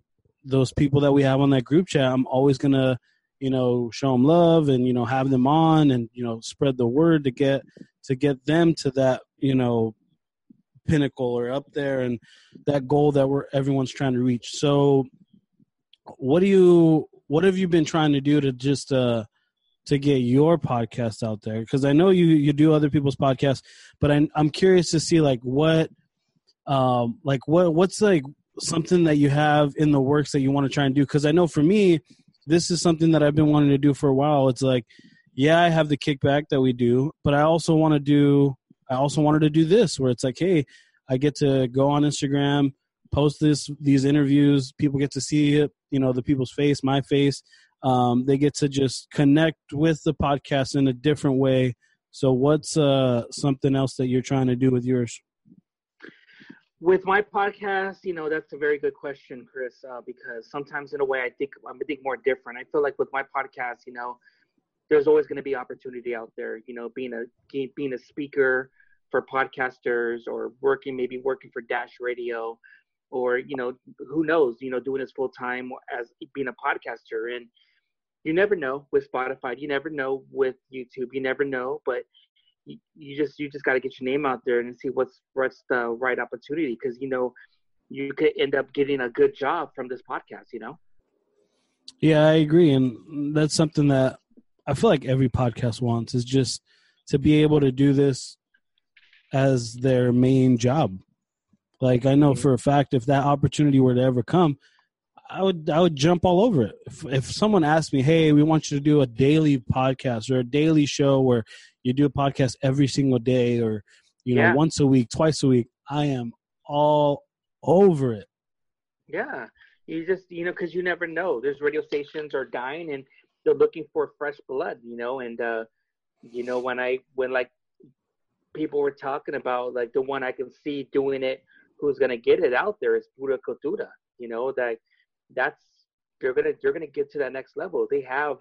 those people that we have on that group chat i'm always gonna you know show them love and you know have them on and you know spread the word to get to get them to that you know pinnacle or up there and that goal that we're everyone's trying to reach. So what do you what have you been trying to do to just uh to get your podcast out there because i know you you do other people's podcasts but I'm, I'm curious to see like what um like what what's like something that you have in the works that you want to try and do? Because i know for me this is something that i've been wanting to do for a while. It's like yeah i have the kickback that we do but i also want to do i also wanted to do this where it's like hey i get to go on instagram post this these interviews people get to see it you know the people's face my face um, they get to just connect with the podcast in a different way. So, what's uh, something else that you're trying to do with yours? With my podcast, you know, that's a very good question, Chris. Uh, because sometimes, in a way, I think I'm think more different. I feel like with my podcast, you know, there's always going to be opportunity out there. You know, being a being a speaker for podcasters or working maybe working for Dash Radio or you know who knows you know doing this full time as being a podcaster and you never know with Spotify. You never know with YouTube. You never know, but you, you just you just got to get your name out there and see what's what's the right opportunity because you know you could end up getting a good job from this podcast. You know. Yeah, I agree, and that's something that I feel like every podcast wants is just to be able to do this as their main job. Like I know mm-hmm. for a fact, if that opportunity were to ever come, I would I would jump all over it. If, if someone asked me, "Hey, we want you to do a daily podcast or a daily show where you do a podcast every single day or you know yeah. once a week, twice a week," I am all over it. Yeah, you just you know because you never know. There's radio stations are dying and they're looking for fresh blood, you know. And uh, you know when I when like people were talking about like the one I can see doing it, who's gonna get it out there is Pura Cultura. You know that that's they're gonna they're gonna get to that next level. They have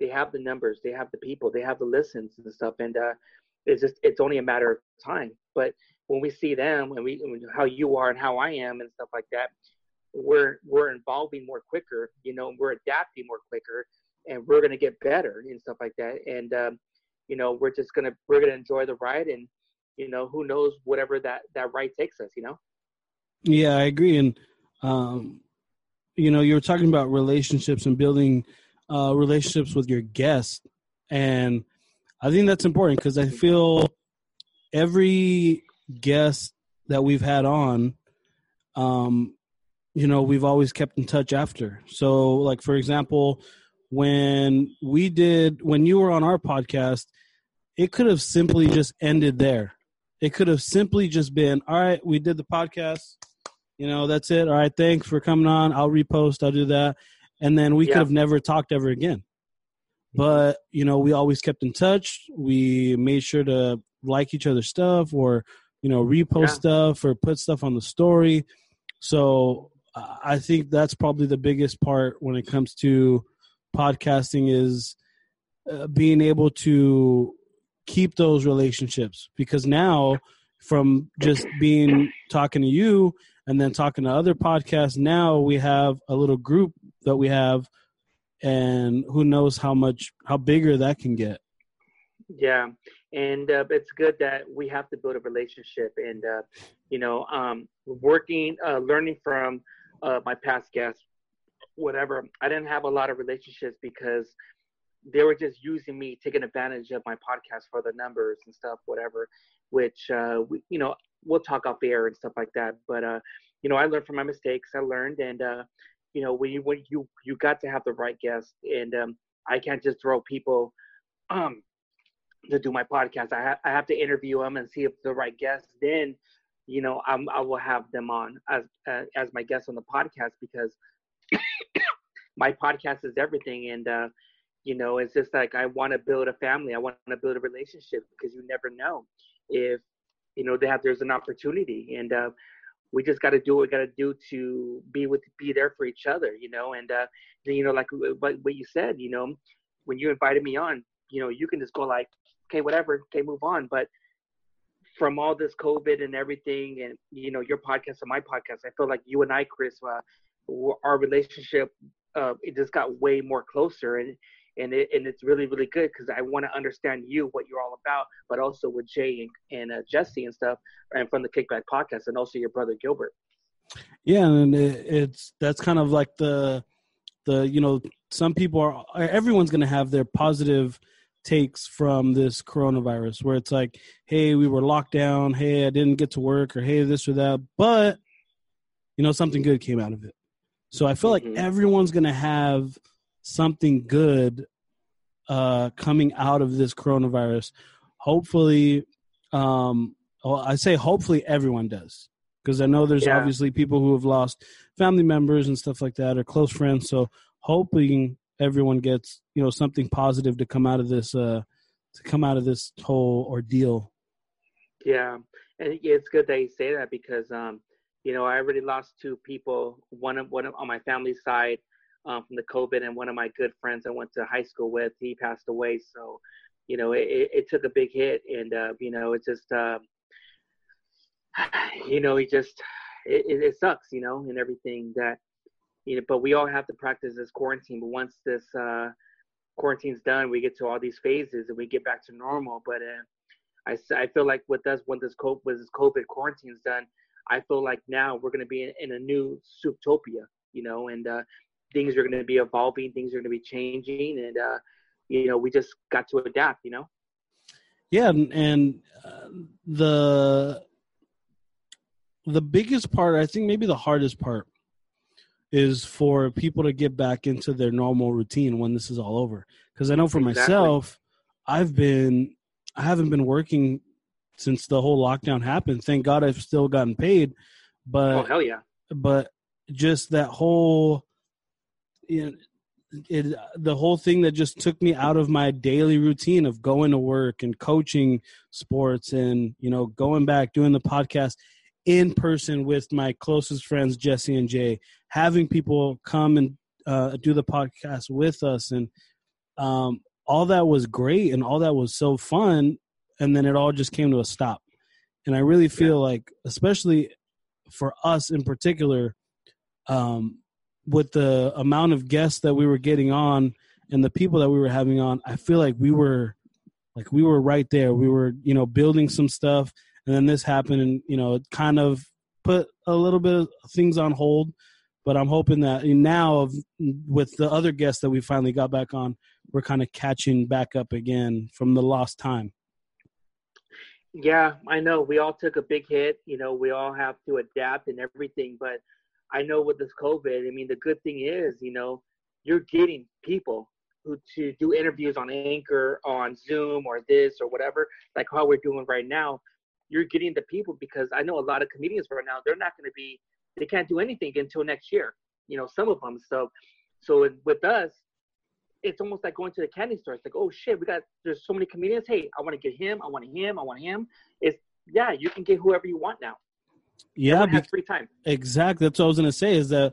they have the numbers, they have the people, they have the listens and stuff, and uh, it's just it's only a matter of time. But when we see them and we how you are and how I am and stuff like that, we're we're involving more quicker. You know, we're adapting more quicker, and we're gonna get better and stuff like that. And um, you know, we're just gonna we're gonna enjoy the ride, and you know, who knows whatever that that ride takes us. You know. Yeah, I agree, and um, you know you were talking about relationships and building uh, relationships with your guests and i think that's important because i feel every guest that we've had on um, you know we've always kept in touch after so like for example when we did when you were on our podcast, it could have simply just ended there. It could have simply just been, all right, we did the podcast. You know, that's it. All right, thanks for coming on. I'll repost, I'll do that. And then we yeah. could have never talked ever again. But, you know, we always kept in touch. We made sure to like each other's stuff or, you know, repost yeah. stuff or put stuff on the story. So I think that's probably the biggest part when it comes to podcasting is uh, being able to keep those relationships because now from just being talking to you and then talking to other podcasts now we have a little group that we have and who knows how much how bigger that can get yeah and uh, it's good that we have to build a relationship and uh, you know um, working uh, learning from uh, my past guests whatever i didn't have a lot of relationships because they were just using me, taking advantage of my podcast for the numbers and stuff, whatever. Which uh, we, you know, we'll talk off the air and stuff like that. But uh, you know, I learned from my mistakes. I learned, and uh, you know, when you when you you got to have the right guest, and um, I can't just throw people um to do my podcast. I ha- I have to interview them and see if the right guest. Then, you know, I'm I will have them on as uh, as my guest on the podcast because my podcast is everything, and uh, you know it's just like i want to build a family i want to build a relationship because you never know if you know they have there's an opportunity and uh, we just got to do what we got to do to be with be there for each other you know and uh, you know like what, what you said you know when you invited me on you know you can just go like okay whatever okay move on. But from all this covid and everything and you know your podcast and my podcast i feel like you and i chris uh, our relationship uh, it just got way more closer and and it, and it's really really good because I want to understand you what you're all about, but also with Jay and, and uh, Jesse and stuff, and from the Kickback podcast, and also your brother Gilbert. Yeah, and it, it's that's kind of like the the you know some people are everyone's going to have their positive takes from this coronavirus where it's like hey we were locked down hey i didn't get to work or hey this or that but you know something good came out of it so i feel mm-hmm. like everyone's going to have something good uh, coming out of this coronavirus. Hopefully, um, well, I say hopefully everyone does because I know there's yeah. obviously people who have lost family members and stuff like that or close friends. So hoping everyone gets you know something positive to come out of this uh, to come out of this whole ordeal. Yeah, and it's good that you say that because um, you know I already lost two people. One of one of, on my family side um, from the COVID, and one of my good friends I went to high school with, he passed away. So, you know, it, it took a big hit, and uh, you know, it just, uh, you know, it just, it, it sucks, you know, and everything that, you know. But we all have to practice this quarantine. But once this uh, quarantine's done, we get to all these phases, and we get back to normal. But uh, I, I feel like with us, when this COVID, when this COVID quarantine's done, I feel like now we're going to be in, in a new Zootopia, you know, and uh, things are going to be evolving, things are going to be changing, and uh, you know, we just got to adapt. You know. Yeah, and uh, the the biggest part, I think, maybe the hardest part, is for people to get back into their normal routine when this is all over. Because I know for exactly. myself, I've been I haven't been working since the whole lockdown happened. Thank God I've still gotten paid. But oh hell yeah! But just that whole it, the whole thing that just took me out of my daily routine of going to work and coaching sports and you know going back doing the podcast in person with my closest friends Jesse and Jay, having people come and uh, do the podcast with us, and um, all that was great and all that was so fun, and then it all just came to a stop. And I really feel yeah. like, especially for us in particular, um, with the amount of guests that we were getting on and the people that we were having on, I feel like we were like we were right there. We were, you know, building some stuff and then this happened and, you know, it kind of put a little bit of things on hold. But I'm hoping that now with the other guests that we finally got back on, we're kind of catching back up again from the lost time. Yeah, I know. We all took a big hit. You know, we all have to adapt and everything, but I know with this COVID, I mean, the good thing is, you know, you're getting people who to do interviews on Anchor, on Zoom, or this or whatever, like how we're doing right now, you're getting the people because I know a lot of comedians right now they're not going to be they can't do anything until next year. You know, some of them. So, so with us, it's almost like going to the candy store. It's like, oh shit, we got there's so many comedians. Hey, I want to get him. I want him. I want him. It's yeah, you can get whoever you want now. Yeah, be, free time. Exactly. That's what I was gonna say. Is that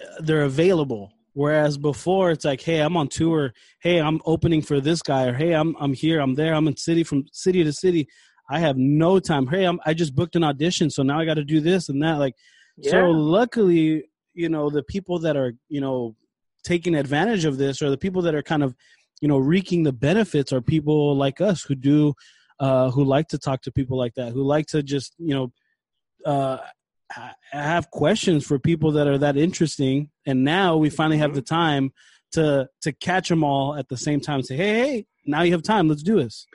uh, they're available. Whereas before, it's like, hey, I'm on tour. Hey, I'm opening for this guy, or hey, I'm I'm here. I'm there. I'm in city from city to city. I have no time. Hey, I'm, I just booked an audition, so now I got to do this and that. Like, yeah. so luckily, you know, the people that are, you know, taking advantage of this, or the people that are kind of, you know, reaping the benefits, are people like us who do, uh, who like to talk to people like that, who like to just, you know, uh, have questions for people that are that interesting. And now we finally have mm-hmm. the time to to catch them all at the same time. Say, hey, hey, now you have time. Let's do this.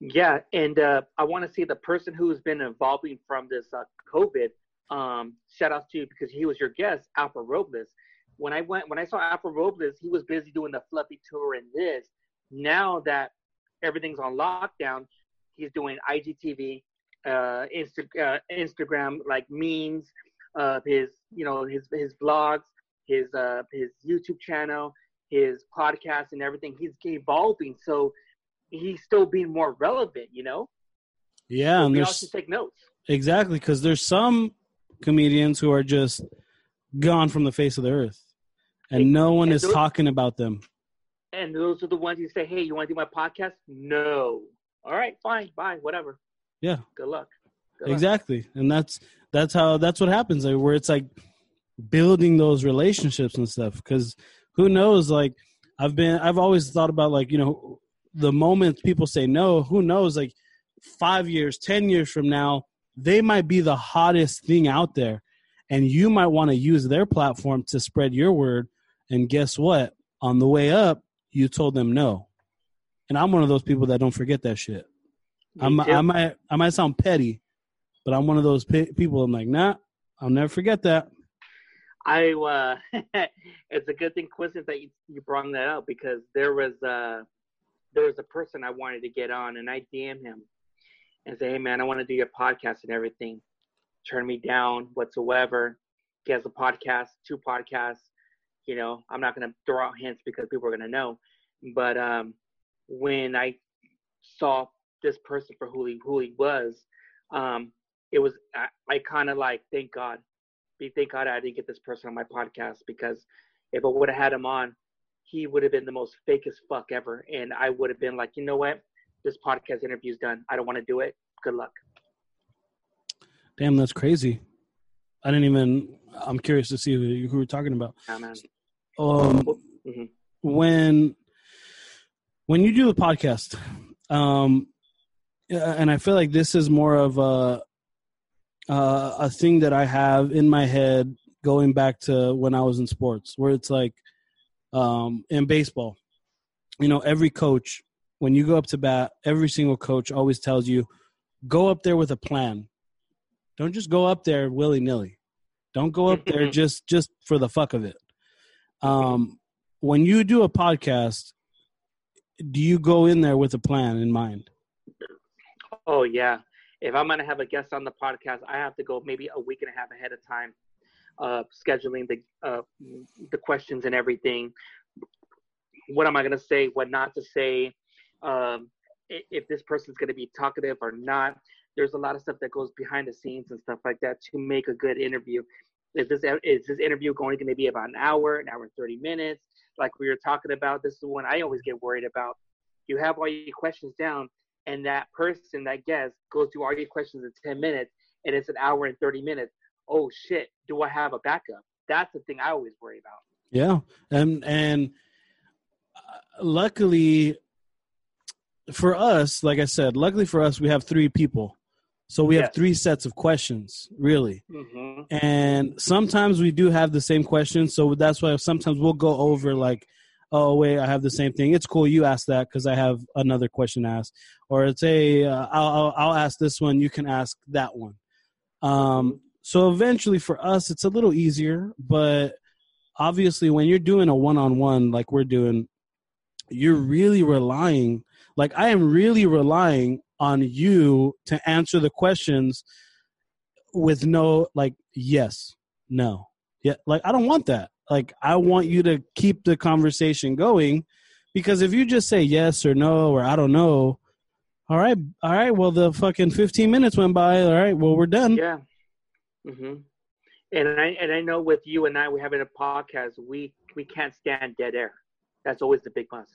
Yeah, and uh, I want to see the person who's been evolving from this uh, COVID. Um, shout out to you because he was your guest, Alfred Robles. When I went, when I saw Alfred Robles, he was busy doing the fluffy tour and this. Now that everything's on lockdown, he's doing IGTV, uh, Insta, uh, Instagram like memes, uh, his you know his his vlogs, his uh, his YouTube channel, his podcast, and everything. He's evolving. So he's still being more relevant, you know? Yeah, so and we also take notes. Exactly, because there's some comedians who are just gone from the face of the earth, and no one and is those, talking about them. And those are the ones you say, "Hey, you want to do my podcast?" No. All right, fine, bye, whatever. Yeah. Good luck. Good exactly, luck. and that's that's how that's what happens. Like, where it's like building those relationships and stuff. Because who knows? Like, I've been, I've always thought about like you know the moment people say no, who knows? Like five years, 10 years from now, they might be the hottest thing out there. And you might want to use their platform to spread your word. And guess what? On the way up, you told them no. And I'm one of those people that don't forget that shit. I'm, I might I might sound petty, but I'm one of those pe- people. I'm like, nah, I'll never forget that. I uh, it's a good thing, coincidence that you, you brought that up because there was uh, there was a person I wanted to get on, and I DM him and say, "Hey, man, I want to do your podcast and everything." Turn me down whatsoever. He has a podcast, two podcasts. You know, I'm not gonna throw out hints because people are gonna know. But um, when I saw this person for who he who he was, um, it was I, I kind of like thank God, be thank God I didn't get this person on my podcast because if I would have had him on, he would have been the most fakest fuck ever. And I would have been like, you know what? This podcast interview's done. I don't want to do it. Good luck. Damn, that's crazy. I didn't even. I'm curious to see who, who we're talking about. Yeah, man. Um, mm-hmm. when when you do a podcast, um, and I feel like this is more of a uh, a thing that I have in my head going back to when I was in sports, where it's like um, in baseball. You know, every coach, when you go up to bat, every single coach always tells you, go up there with a plan. Don't just go up there willy nilly. Don't go up there just just for the fuck of it. Um, when you do a podcast, do you go in there with a plan in mind? Oh yeah. If I'm gonna have a guest on the podcast, I have to go maybe a week and a half ahead of time uh, scheduling the uh, the questions and everything. What am I to say? What not to say? Um, if this person's to be talkative or not. There's a lot of stuff that goes behind the scenes and stuff like that to make a good interview. Is this is this interview going to be about an hour, an hour and thirty minutes? Like we were talking about, this is the one I always get worried about. You have all your questions down, and that person, that guest, goes through all your questions in ten minutes, and it's an hour and thirty minutes oh shit, do I have a backup? That's the thing I always worry about. Yeah, and and uh, luckily for us, like I said, luckily for us, we have three people. So we have three sets of questions, really. Mm-hmm. And sometimes we do have the same questions. So that's why sometimes we'll go over like, oh, wait, I have the same thing. It's cool. You ask that because I have another question asked. Or it's, hey, uh, I'll, I'll, I'll, ask this one. You can ask that one. Um, so eventually for us, it's a little easier, but obviously when you're doing a one-on-one like we're doing, you're really relying like I am really relying on you to answer the questions with no like yes, no. Yeah, like I don't want that. Like I want you to keep the conversation going because if you just say yes or no or I don't know, all right, all right, well the fucking 15 minutes went by, all right, well we're done. Yeah. Mhm. And I and I know with you and I we having a podcast, we we can't stand dead air. That's always the big plus.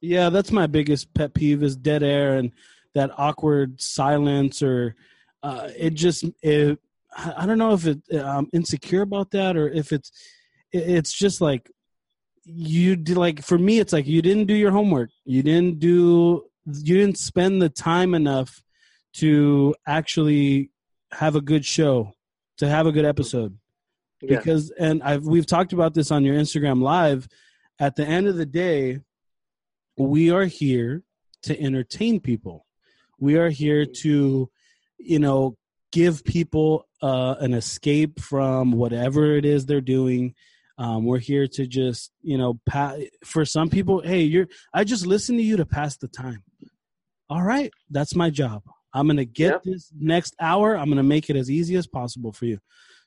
Yeah, that's my biggest pet peeve is dead air and that awkward silence or uh, it just it, I don't know if it I'm insecure about that or if it's it's just like you did like for me it's like you didn't do your homework. You didn't do you didn't spend the time enough to actually have a good show to have a good episode. Yeah. because and I've we've talked about this on your Instagram live. At the end of the day we are here to entertain people. We are here to you know give people uh, an escape from whatever it is they're doing um, we're here to just you know pa- for some people hey you're i just listen to you to pass the time. All right that's my job. I'm gonna get Yep. this next hour i'm gonna make it as easy as possible for you.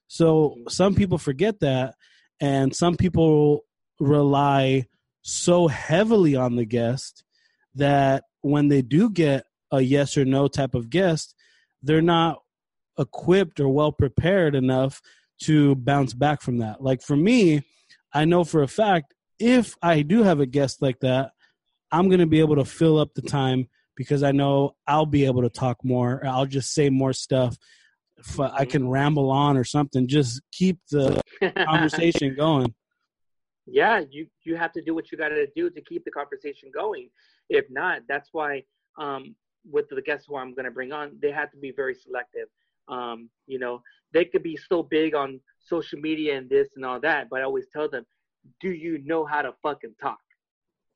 So some people forget that and some people rely so heavily on the guest that when they do get a yes or no type of guest they're not equipped or well prepared enough to bounce back from that like for me i know for a fact if i do have a guest like that i'm going to be able to fill up the time because i know i'll be able to talk more i'll just say more stuff if i can ramble on or something just keep the conversation going yeah, you you have to do what you got to do to keep the conversation going. If not, that's why um, with the guests who I'm going to bring on, they have to be very selective. Um, you know, they could be so big on social media and this and all that, but I always tell them, do you know how to fucking talk?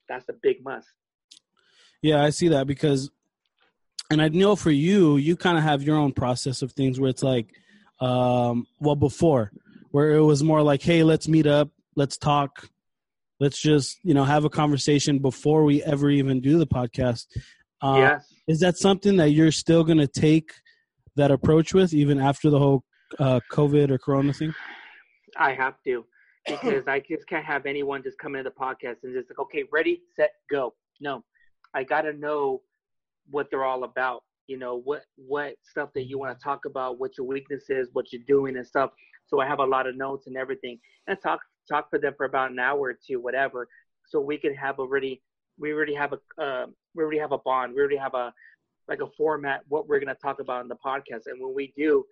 That's a big must. Yeah, I see that because, and I know for you, you kind of have your own process of things where it's like, um, well, before, where it was more like, hey, let's meet up, let's talk, let's just, you know, have a conversation before we ever even do the podcast. Uh, yes. Is that something that you're still going to take that approach with even after the whole uh, COVID or Corona thing? I have to because I just can't have anyone just come into the podcast and just like, okay, ready, set, go. No, I got to know what they're all about. You know what what stuff that you want to talk about, what your weakness is, what you're doing and stuff. So I have a lot of notes and everything, and talk talk for them for about an hour or two, whatever. So we can have already we already have a uh, we already have a bond. We already have a like a format what we're gonna talk about in the podcast. And when we do,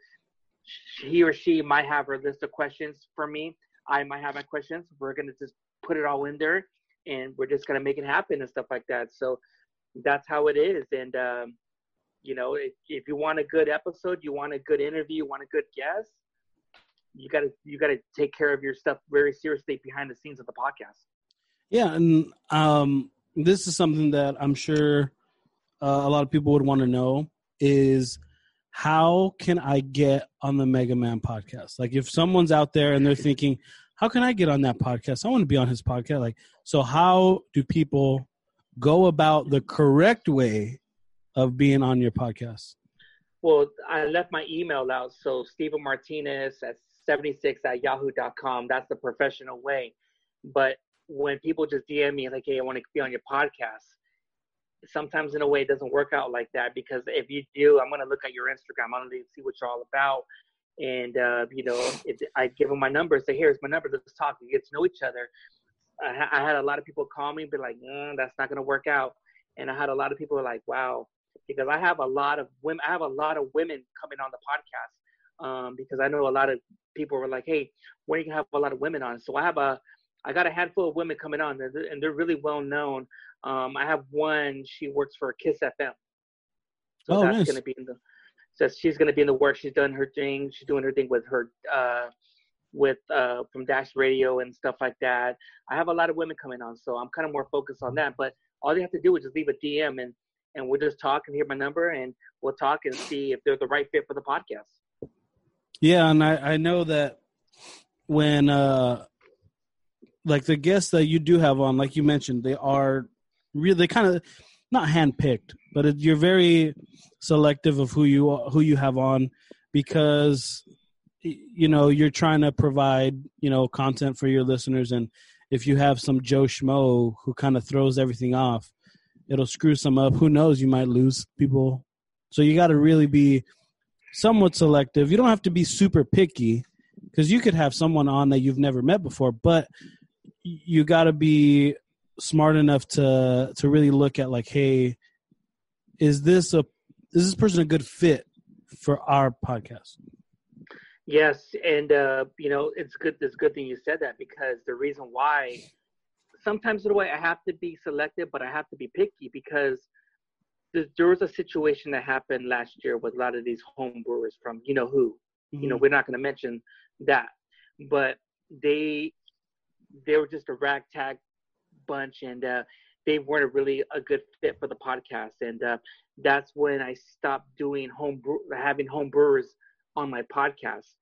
he or she might have a list of questions for me. I might have my questions. We're gonna just put it all in there, and we're just gonna make it happen and stuff like that. So that's how it is. And um, you know, if, if you want a good episode, you want a good interview, you want a good guest, you gotta you gotta take care of your stuff very seriously behind the scenes of the podcast. Yeah, and um, this is something that I'm sure uh, a lot of people would want to know is how can I get on the Mega Man podcast? Like, if someone's out there and they're thinking, how can I get on that podcast? I want to be on his podcast. Like, so how do people go about the correct way of being on your podcast? Well, I left my email out. So Stephen Martinez at 76 at yahoo.com. That's the professional way. But when people just DM me like, hey, I want to be on your podcast, sometimes in a way it doesn't work out like that because if you do, I'm going to look at your Instagram. I'm to see what you're all about. And, uh, you know, if I give them my number, say, here's my number, let's talk. We get to know each other. I, I had a lot of people call me be like, mm, that's not going to work out. And I had a lot of people like, wow, because I have a lot of women. I have a lot of women coming on the podcast um, because I know a lot of people were like, "Hey, when are you gonna have a lot of women on?" So I have a, I got a handful of women coming on, and they're, and they're really well known. Um, I have one. She works for Kiss FM, so Oh, that's nice. gonna be in the. So she's gonna be in the work. She's done her thing. She's doing her thing with her. Uh, with uh, from Dash Radio and stuff like that. I have a lot of women coming on, so I'm kind of more focused on that. But all they have to do is just leave a DM and and we'll just talk and hear my number and we'll talk and see if they're the right fit for the podcast. Yeah, and I, I know that when uh like the guests that you do have on, like you mentioned, they are really kind of not handpicked, but it, you're very selective of who you who you have on because you know you're trying to provide you know content for your listeners. And if you have some joe schmo who kind of throws everything off it'll screw some up. Who knows? You might lose people. So you got to really be somewhat selective. You don't have to be super picky because you could have someone on that you've never met before but you got to be smart enough to to really look at like hey is this a is this person a good fit for our podcast Yes, and uh, you know it's good. It's good thing you said that because the reason why sometimes in a way I have to be selective, but I have to be picky because there was a situation that happened last year with a lot of these home brewers from you know who. Mm-hmm. You know, mm-hmm. we're not going to mention that, but they they were just a ragtag bunch, and uh, they weren't really a good fit for the podcast, and uh, that's when I stopped doing home having home brewers on my podcast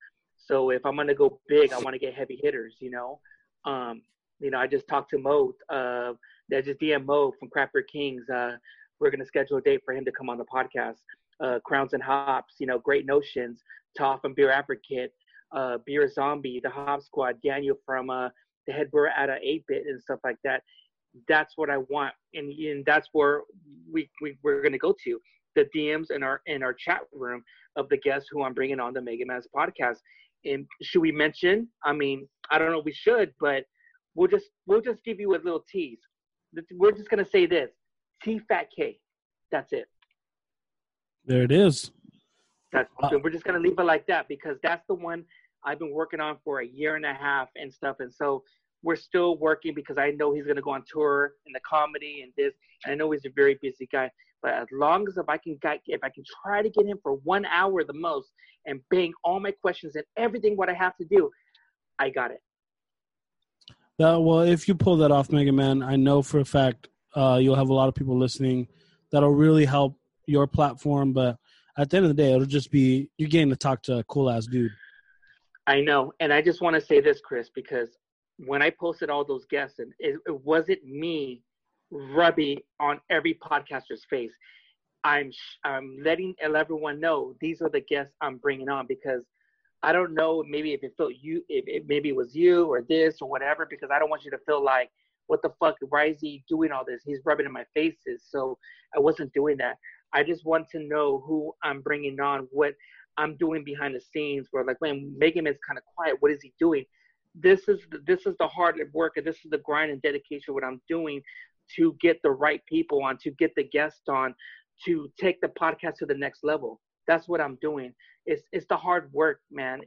so if I'm gonna go big, I want to get heavy hitters. You know, um, you know, I just talked to Mo. Uh, I just DM Mo from Craft Beer Kings. Uh, we're gonna schedule a date for him to come on the podcast. Uh, Crowns and Hops, you know, Great Notions, Toff and Beer Advocate, uh, Beer Zombie, the Hop Squad, Daniel from uh, the head brewer at a 8-bit and stuff like that. That's what I want, and, and that's where we, we we're gonna go to the DMs in our in our chat room of the guests who I'm bringing on the Mega Man's podcast and should we mention? I mean, I don't know. We should, but we'll just we'll just give you a little tease. We're just gonna say this: T Fat K. That's it. There it is. That's uh, we're just gonna leave it like that because that's the one I've been working on for a year and a half and stuff. And so we're still working because I know he's gonna go on tour in the comedy and this. And I know he's a very busy guy. But as long as if I can get, if I can try to get him for one hour the most and bang all my questions and everything what I have to do, I got it. Well, if you pull that off, Mega Man, I know for a fact uh, you'll have a lot of people listening that'll really help your platform. But at the end of the day, it'll just be you're getting to talk to a cool ass dude. I know, and I just want to say this, Chris, because when I posted all those guests, and it, it wasn't me rubbing on every podcaster's face. I'm I'm letting everyone know these are the guests I'm bringing on because I don't know maybe if it felt you if it, maybe it was you or this or whatever because I don't want you to feel like what the fuck? Why is he doing all this? He's rubbing in my faces. So I wasn't doing that. I just want to know who I'm bringing on what I'm doing behind the scenes where like when Mega Man is kind of quiet what is he doing this is this is the hard work and this is the grind and dedication what I'm doing to get the right people on, to get the guests on, to take the podcast to the next level. That's what I'm doing. It's it's the hard work, man.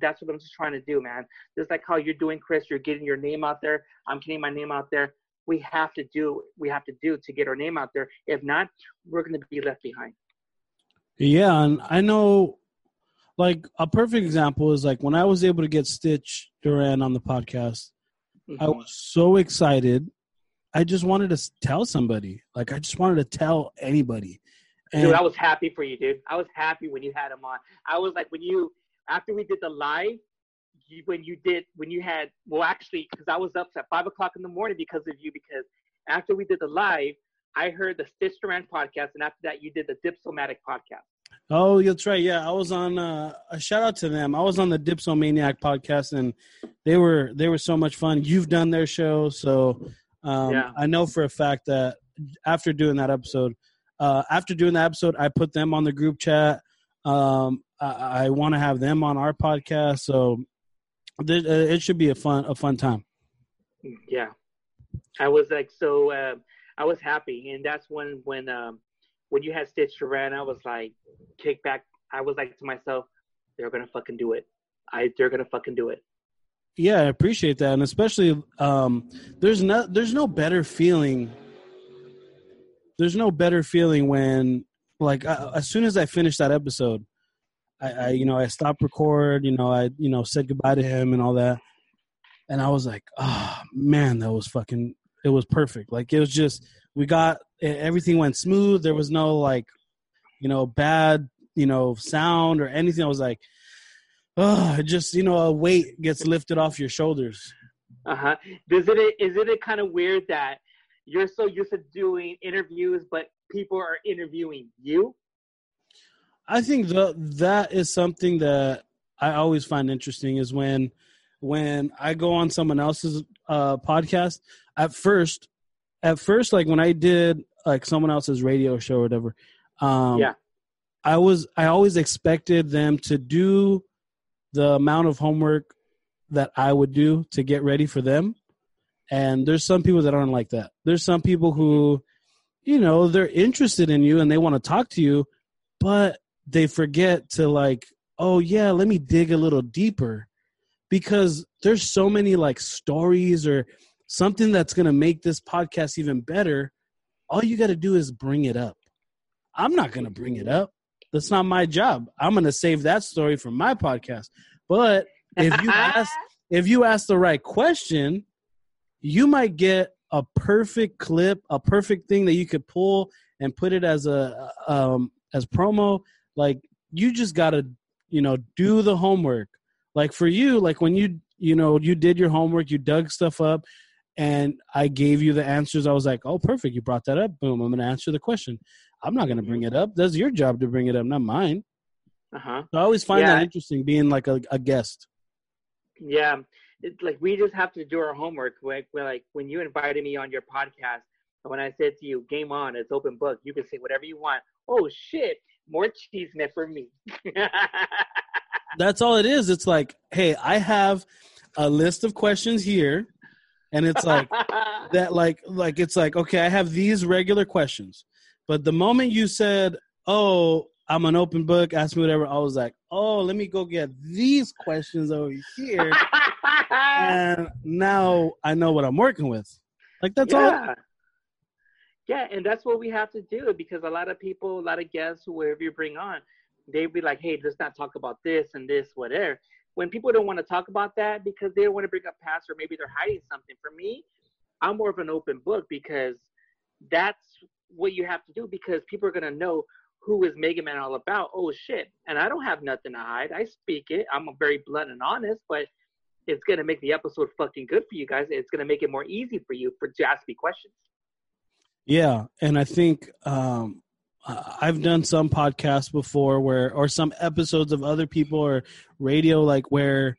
That's what I'm just trying to do, man. Just like how you're doing, Chris. You're getting your name out there. I'm getting my name out there. We have to do we have to do to get our name out there. If not, we're going to be left behind. Yeah, and I know, like a perfect example is like when I was able to get Stitch Duran on the podcast. Mm-hmm. I was so excited I just wanted to tell somebody. Like I just wanted to tell anybody. And dude, I was happy for you, dude. I was happy when you had him on. I was like when you after we did the live, you, when you did when you had well actually because I was up at five o'clock in the morning because of you because after we did the live, I heard the Stitch Duran podcast, and after that, you did the Dipsomaniac podcast. Oh, that's right. Yeah, I was on. Uh, a shout out to them. I was on the Dipsomaniac podcast, and they were they were so much fun. You've done their show, so um, yeah. I know for a fact that after doing that episode, uh, after doing that episode, I put them on the group chat. Um, I, I want to have them on our podcast, so th- uh, it should be a fun a fun time. Yeah, I was like so. Uh, I was happy, and that's when when um, when you had Stitch Duran, I was like kick back. I was like to myself, they're gonna fucking do it. I they're gonna fucking do it. Yeah, I appreciate that, and especially um, there's no there's no better feeling. There's no better feeling when like I, as soon as I finished that episode, I, I you know I stopped record. You know I you know said goodbye to him and all that, and I was like, oh man, that was fucking. It was perfect. Like it was just we got everything went smooth. There was no like, you know, bad you know sound or anything. I was like oh, just you know, a weight gets lifted off your shoulders. Uh huh. Is it is it kind of weird that you're so used to doing interviews, but people are interviewing you? I think the that is something that I always find interesting is when when I go on someone else's uh, podcast. At first, at first, like when I did like someone else's radio show or whatever, um, Yeah. I was I always expected them to do the amount of homework that I would do to get ready for them. And there's some people that aren't like that. There's some people who, you know, they're interested in you and they want to talk to you, but they forget to like, oh yeah, let me dig a little deeper because there's so many like stories or something that's going to make this podcast even better. All you got to do is bring it up. I'm not going to bring it up. That's not my job. I'm going to save that story for my podcast. But if you ask if you ask the right question, you might get a perfect clip, a perfect thing that you could pull and put it as a um as promo. Like you just got to, you know, do the homework. Like for you, like when you you know, you did your homework, you dug stuff up and I gave you the answers. I was like, "Oh, perfect. You brought that up. Boom. I'm going to answer the question." I'm not going to bring it up. That's your job to bring it up, not mine. Uh huh. So I always find Yeah. that interesting being like a, a guest. Yeah, it's like we just have to do our homework. Like, we're like when you invited me on your podcast, and when I said to you, "Game on," it's open book. You can say whatever you want. Oh shit, more cheese net for me. That's all it is. It's like, hey, I have a list of questions here, and it's like that. Like, like it's like, okay, I have these regular questions, but the moment you said, "Oh, I'm an open book," ask me whatever, I was like, "Oh, let me go get these questions over here," and now I know what I'm working with. Like that's all. yeah. Yeah, and that's what we have to do because a lot of people, a lot of guests, whoever you bring on, they be like, "Hey, let's not talk about this and this, whatever." When people don't want to talk about that because they don't want to bring up past or maybe they're hiding something. For me, I'm more of an open book because that's what you have to do because people are gonna know who is Mega Man all about. Oh shit! And I don't have nothing to hide. I speak it. I'm very blunt and honest, but it's gonna make the episode fucking good for you guys. It's gonna make it more easy for you for to ask me questions. Yeah, and I think um, I've done some podcasts before where, or some episodes of other people or radio, like where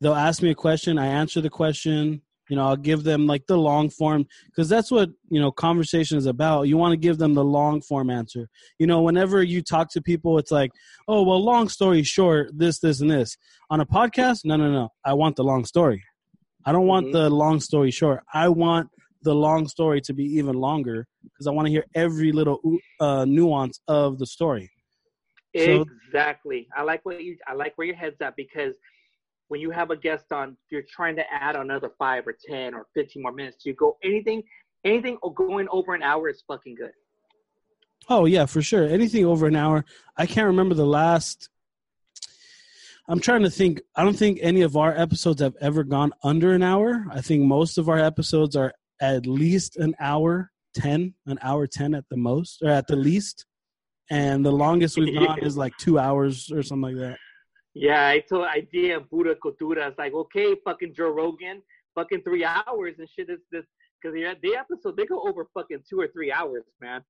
they'll ask me a question, I answer the question. You know, I'll give them like the long form because that's what you know conversation is about. You want to give them the long form answer. You know, whenever you talk to people, it's like, oh well, long story short, this, this, and this. On a podcast, no, no, no. I want the long story. I don't want Mhm. the long story short. I want the long story to be even longer because I want to hear every little uh, nuance of the story. So- exactly. I like what you. I like where your head's at because when you have a guest on, you're trying to add another five or ten or fifteen more minutes. You go anything, anything going over an hour is fucking good. Oh yeah, for sure. Anything over an hour. I can't remember the last. I'm trying to think. I don't think any of our episodes have ever gone under an hour. I think most of our episodes are at least an hour ten, an hour ten at the most, or at the least. And the longest we've gone is like two hours or something like that. Yeah, I told idea of Pura Cultura. It's like okay, fucking Joe Rogan, fucking three hours and shit. Is this because the the episode they go over fucking two or three hours, man.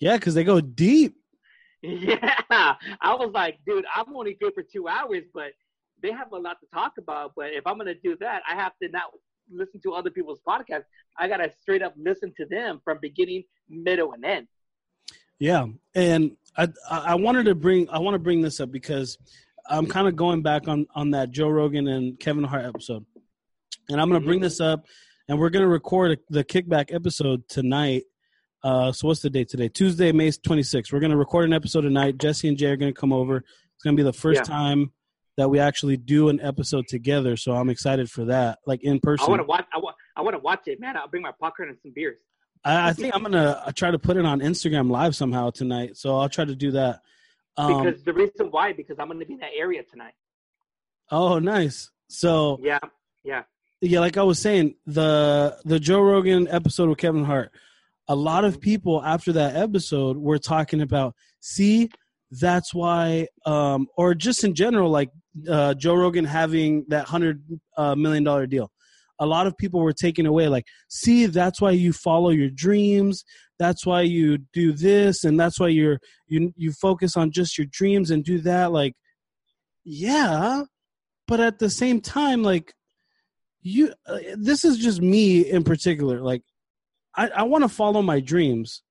Yeah, because they go deep. Yeah, I was like, dude, I'm only good for two hours, but they have a lot to talk about. But if I'm gonna do that, I have to not listen to other people's podcasts. I gotta straight up listen to them from beginning, middle, and end. Yeah, and I I wanted to bring I want to bring this up because I'm kind of going back on on that Joe Rogan and Kevin Hart episode, and I'm going to bring this up, and we're going to record the kickback episode tonight. Uh, so what's the date today? Tuesday, May 26th. We're going to record an episode tonight. Jesse and Jay are going to come over. It's going to be the first Yeah. time that we actually do an episode together. So I'm excited for that, like in person. I want to watch. I want. I want to watch it, man. I'll bring my popcorn and some beers. I, I think I'm gonna uh, try to put it on Instagram Live somehow tonight. So I'll try to do that. Um, Because the reason why, because I'm gonna be in that area tonight. oh, nice. So Yeah, yeah. yeah, like I was saying, the the Joe Rogan episode with Kevin Hart, a lot of people after that episode were talking about, see, that's why, um, or just in general, like uh, Joe Rogan having that hundred uh, million dollar deal. a lot of people were taken away like see that's why you follow your dreams. That's why you do this and that's why you're you you focus on just your dreams and do that. Like yeah but at the same time like you uh, this is just me in particular. Like i i want to follow my dreams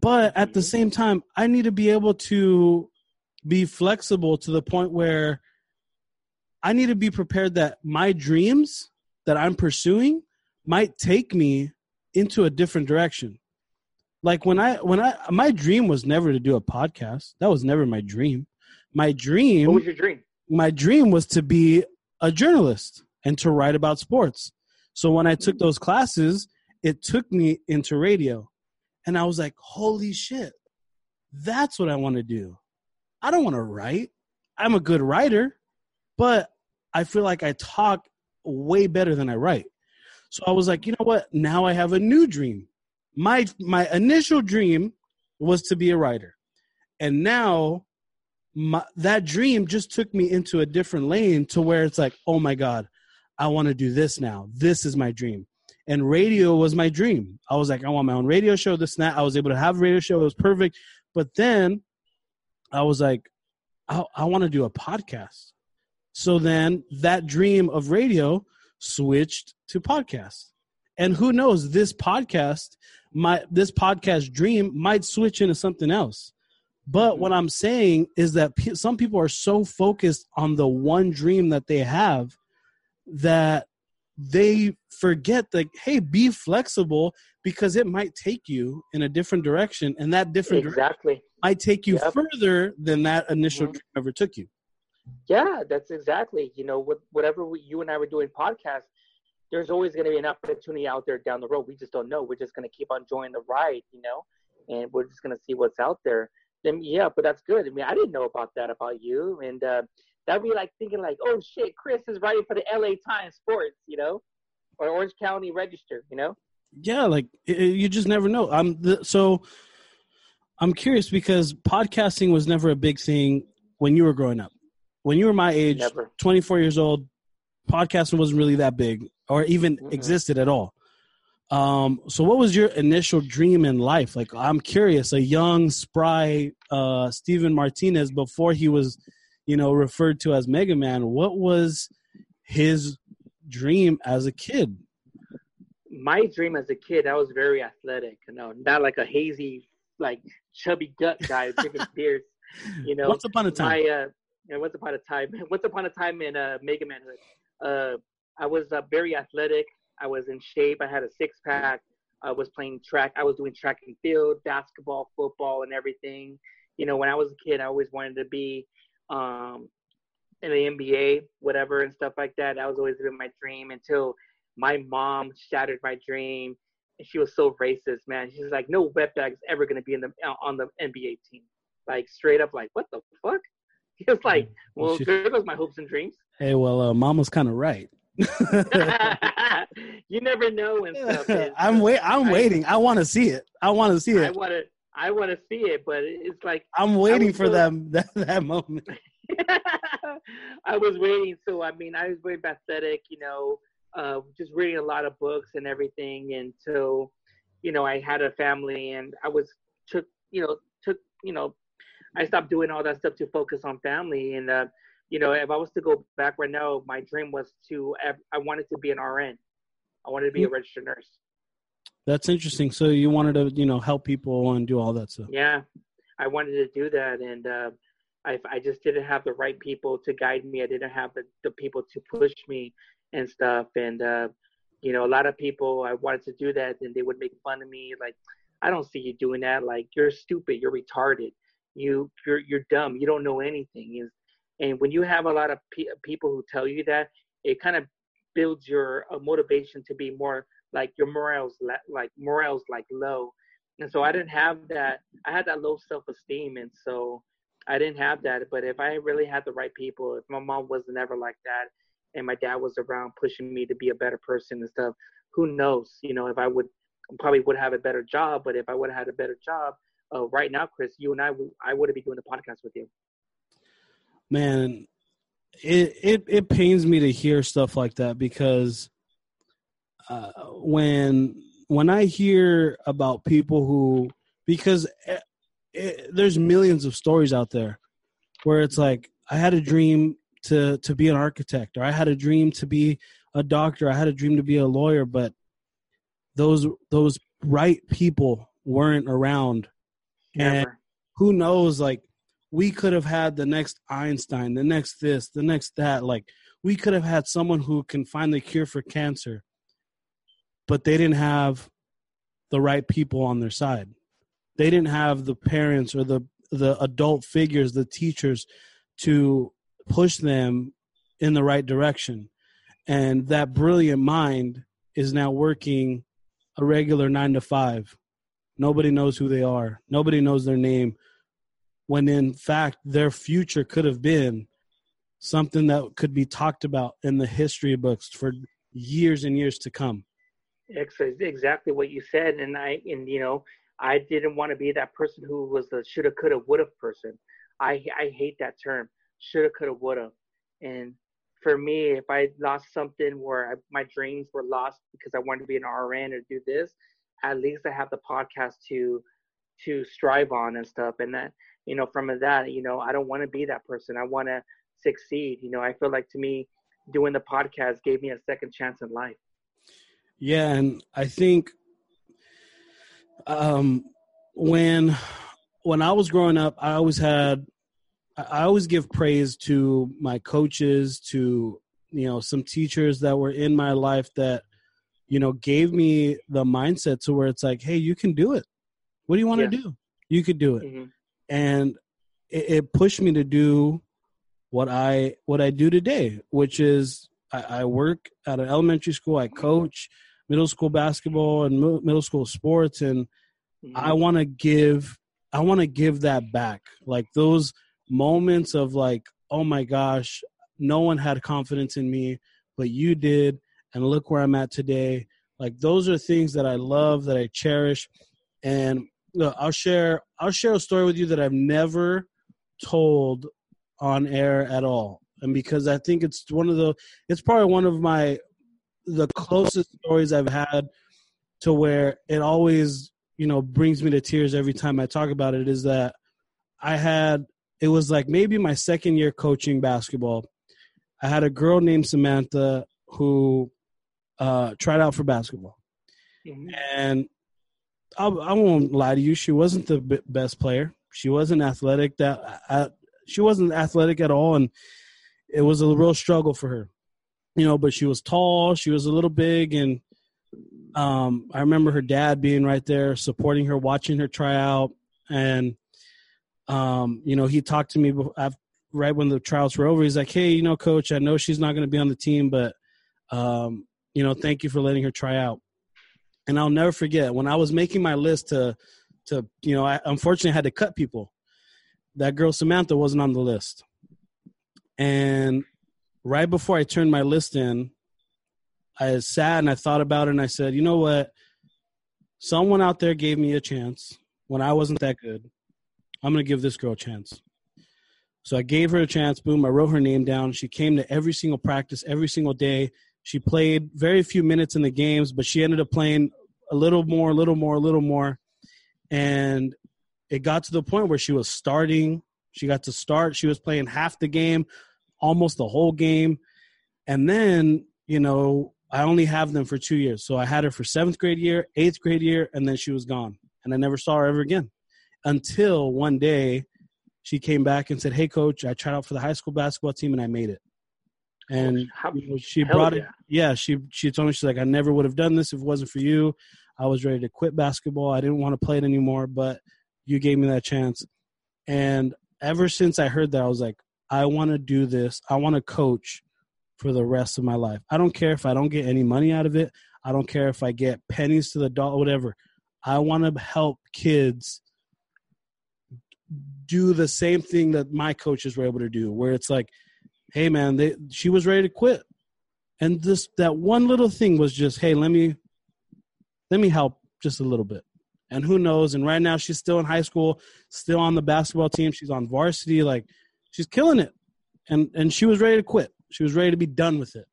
but at the Mm-hmm. same time i need to be able to be flexible to the point where i need to be prepared that my dreams that i'm pursuing might take me into a different direction like when i when i my dream was never to do a podcast that was never my dream my dream What was your dream? my dream was to be a journalist and to write about sports. So when I took those classes, it took me into radio. And I was like, holy shit, that's what I want to do. I don't want to write. I'm a good writer, but I feel like I talk way better than I write. So I was like, you know what? Now I have a new dream. My my initial dream was to be a writer. And now my, that dream just took me into a different lane to where it's like, oh my God, I want to do this now. This is my dream. And radio was my dream. I was like, I want my own radio show, this and that. I was able to have a radio show. It was perfect. But then I was like, I, I want to do a podcast. So then that dream of radio switched to podcast. And who knows, this podcast, my this podcast dream might switch into something else. But what I'm saying is that some people are so focused on the one dream that they have that they forget that hey, be flexible because it might take you in a different direction, and that different direction Exactly. might take you Yep. further than that initial Mhm. dream ever took you. Yeah, that's exactly. You know, what whatever we, you and I were doing podcast there's always going to be an opportunity out there down the road. We just don't know. We're just going to keep on enjoying the ride, you know, and we're just going to see what's out there. Then yeah, but that's good. I mean, I didn't know about that about you, and uh, that'd be like thinking like, oh shit, Chris is writing for the L.A. Times Sports, you know, or Orange County Register, you know. yeah like it, you just never know i'm the, so i'm curious because podcasting was never a big thing when you were growing up when you were my age Never. 24 years old podcasting wasn't really that big or even Mhm. existed at all um so what was your initial dream in life like i'm curious a young spry uh steven martinez before he was you know referred to as mega man what was his dream as a kid my dream as a kid, I was very athletic, you know, not like a hazy, like chubby gut guy drinking beers. You know, once upon a time uh, know, once upon a time, once upon a time in uh, Mega Manhood, uh, I was uh, very athletic. I was in shape. I had a six pack. I was playing track. I was doing track and field, basketball, football, and everything. You know, when I was a kid, I always wanted to be um, in the NBA, whatever, and stuff like that. That was always been my dream until my mom shattered my dream. And she was so racist, man. She's like, no wetback is ever going to be in the on the NBA team. Like straight up, like what the fuck? He was like, well, She- there goes my hopes and dreams. Hey, well, uh, Mama's kind of right. you never know and stuff. I'm wait. I'm I- waiting. I want to see it. I want to see it. I want to, I want to see it, but it's like I'm waiting for them that that moment. I was waiting. So I mean, I was very pathetic, you know, uh, just reading a lot of books and everything until, you know, I had a family and I was took, you know, took, you know, I stopped doing all that stuff to focus on family. And, uh, you know, if I was to go back right now, my dream was to, I wanted to be an RN. I wanted to be a registered nurse. That's interesting. So you wanted to, you know, help people and do all that stuff. Yeah, I wanted to do that, and uh, I I just didn't have the right people to guide me. I didn't have the, the people to push me and stuff. And uh, you know, a lot of people I wanted to do that, and they would make fun of me. Like, I don't see you doing that. Like, you're stupid. You're retarded. You you're you're dumb. You don't know anything. Is and when you have a lot of pe- people who tell you that, it kind of builds your uh, motivation to be more like your morale's la- like morale's like low. And so i didn't have that i had that low self-esteem and so i didn't have that. But if i really had the right people if my mom was never like that and my dad was around pushing me to be a better person and stuff who knows? You know if i would probably would have a better job but if i would have had a better job uh, right now chris you and i i would have be doing the podcast with you. Man, it it it pains me to hear stuff like that because uh, when when I hear about people who because it, it, there's millions of stories out there where it's like I had a dream to to be an architect or I had a dream to be a doctor, I had a dream to be a lawyer, but those those right people weren't around. Never. And who knows like we could have had the next Einstein, the next this, the next that like we could have had someone who can find the cure for cancer but they didn't have the right people on their side. They didn't have the parents or the the adult figures, the teachers to push them in the right direction. And that brilliant mind is now working a regular 9 to 5. Nobody knows who they are. Nobody knows their name. When in fact their future could have been something that could be talked about in the history books for years and years to come exactly what you said and i and you know i didn't want to be that person who was the shoulda coulda woulda person. I i hate that term shoulda coulda woulda. And for me if i lost something where I, my dreams were lost because i wanted to be an rn or do this at least i have the podcast to to strive on and stuff. And that you know from that you know i don't want to be that person. I want to succeed. You know i feel like to me doing the podcast gave me a second chance in life yeah, and I think um, when when I was growing up, I always had I always give praise to my coaches, to you know some teachers that were in my life that you know gave me the mindset to where it's like, hey, you can do it. What do you want to do? You could do it, mm-hmm. and it, it pushed me to do what I what I do today, which is I, I work at an elementary school. I coach middle school basketball and middle school sports, and mm-hmm. I want to give I want to give that back. Like those moments of like, oh my gosh, no one had confidence in me, but you did, and look where I'm at today. Like those are things that I love, that I cherish, and look, I'll share I'll share a story with you that I've never told on air at all and because i think it's one of the it's probably one of my the closest stories I've had to where it always, you know, brings me to tears every time I talk about it is that I had it was like maybe my second year coaching basketball. I had a girl named Samantha who uh, tried out for basketball, mm-hmm. and I, I, won't lie to you, she wasn't the b- best player. She wasn't athletic. That uh, she wasn't athletic at all, and it was a real struggle for her you know, but she was tall, she was a little big, and um, I remember her dad being right there supporting her, watching her try out, and um, you know, he talked to me after, right when the trials were over. He's like, "Hey, you know, coach, I know she's not going to be on the team, but um, you know, thank you for letting her try out." And I'll never forget when I was making my list to to you know, I unfortunately had to cut people. That girl Samantha wasn't on the list, and right before I turned my list in, I sat and I thought about it and I said, you know what? Someone out there gave me a chance when I wasn't that good. I'm going to give this girl a chance. So I gave her a chance. Boom, I wrote her name down. She came to every single practice, every single day. She played very few minutes in the games, but she ended up playing a little more, a little more, a little more. And it got to the point where she was starting. She got to start. She was playing half the game almost the whole game. And then, you know, I only have them for two years. So I had her for seventh grade year, eighth grade year, and then she was gone. And I never saw her ever again until one day she came back and said, Hey, coach, I tried out for the high school basketball team and I made it. And How, you know, she brought yeah. it. Yeah, she she told me she's like, I never would have done this if it wasn't for you. I was ready to quit basketball. I didn't want to play it anymore, but you gave me that chance. And ever since I heard that, I was like, I want to do this. I want to coach for the rest of my life. I don't care if I don't get any money out of it. I don't care if I get pennies to the dollar, whatever. I want to help kids do the same thing that my coaches were able to do, where it's like, hey man, they, she was ready to quit, and this that one little thing was just, hey, let me let me help just a little bit. And who knows? And right now she's still in high school, still on the basketball team. She's on varsity. Like, she's killing it, and and she was ready to quit. She was ready to be done with it.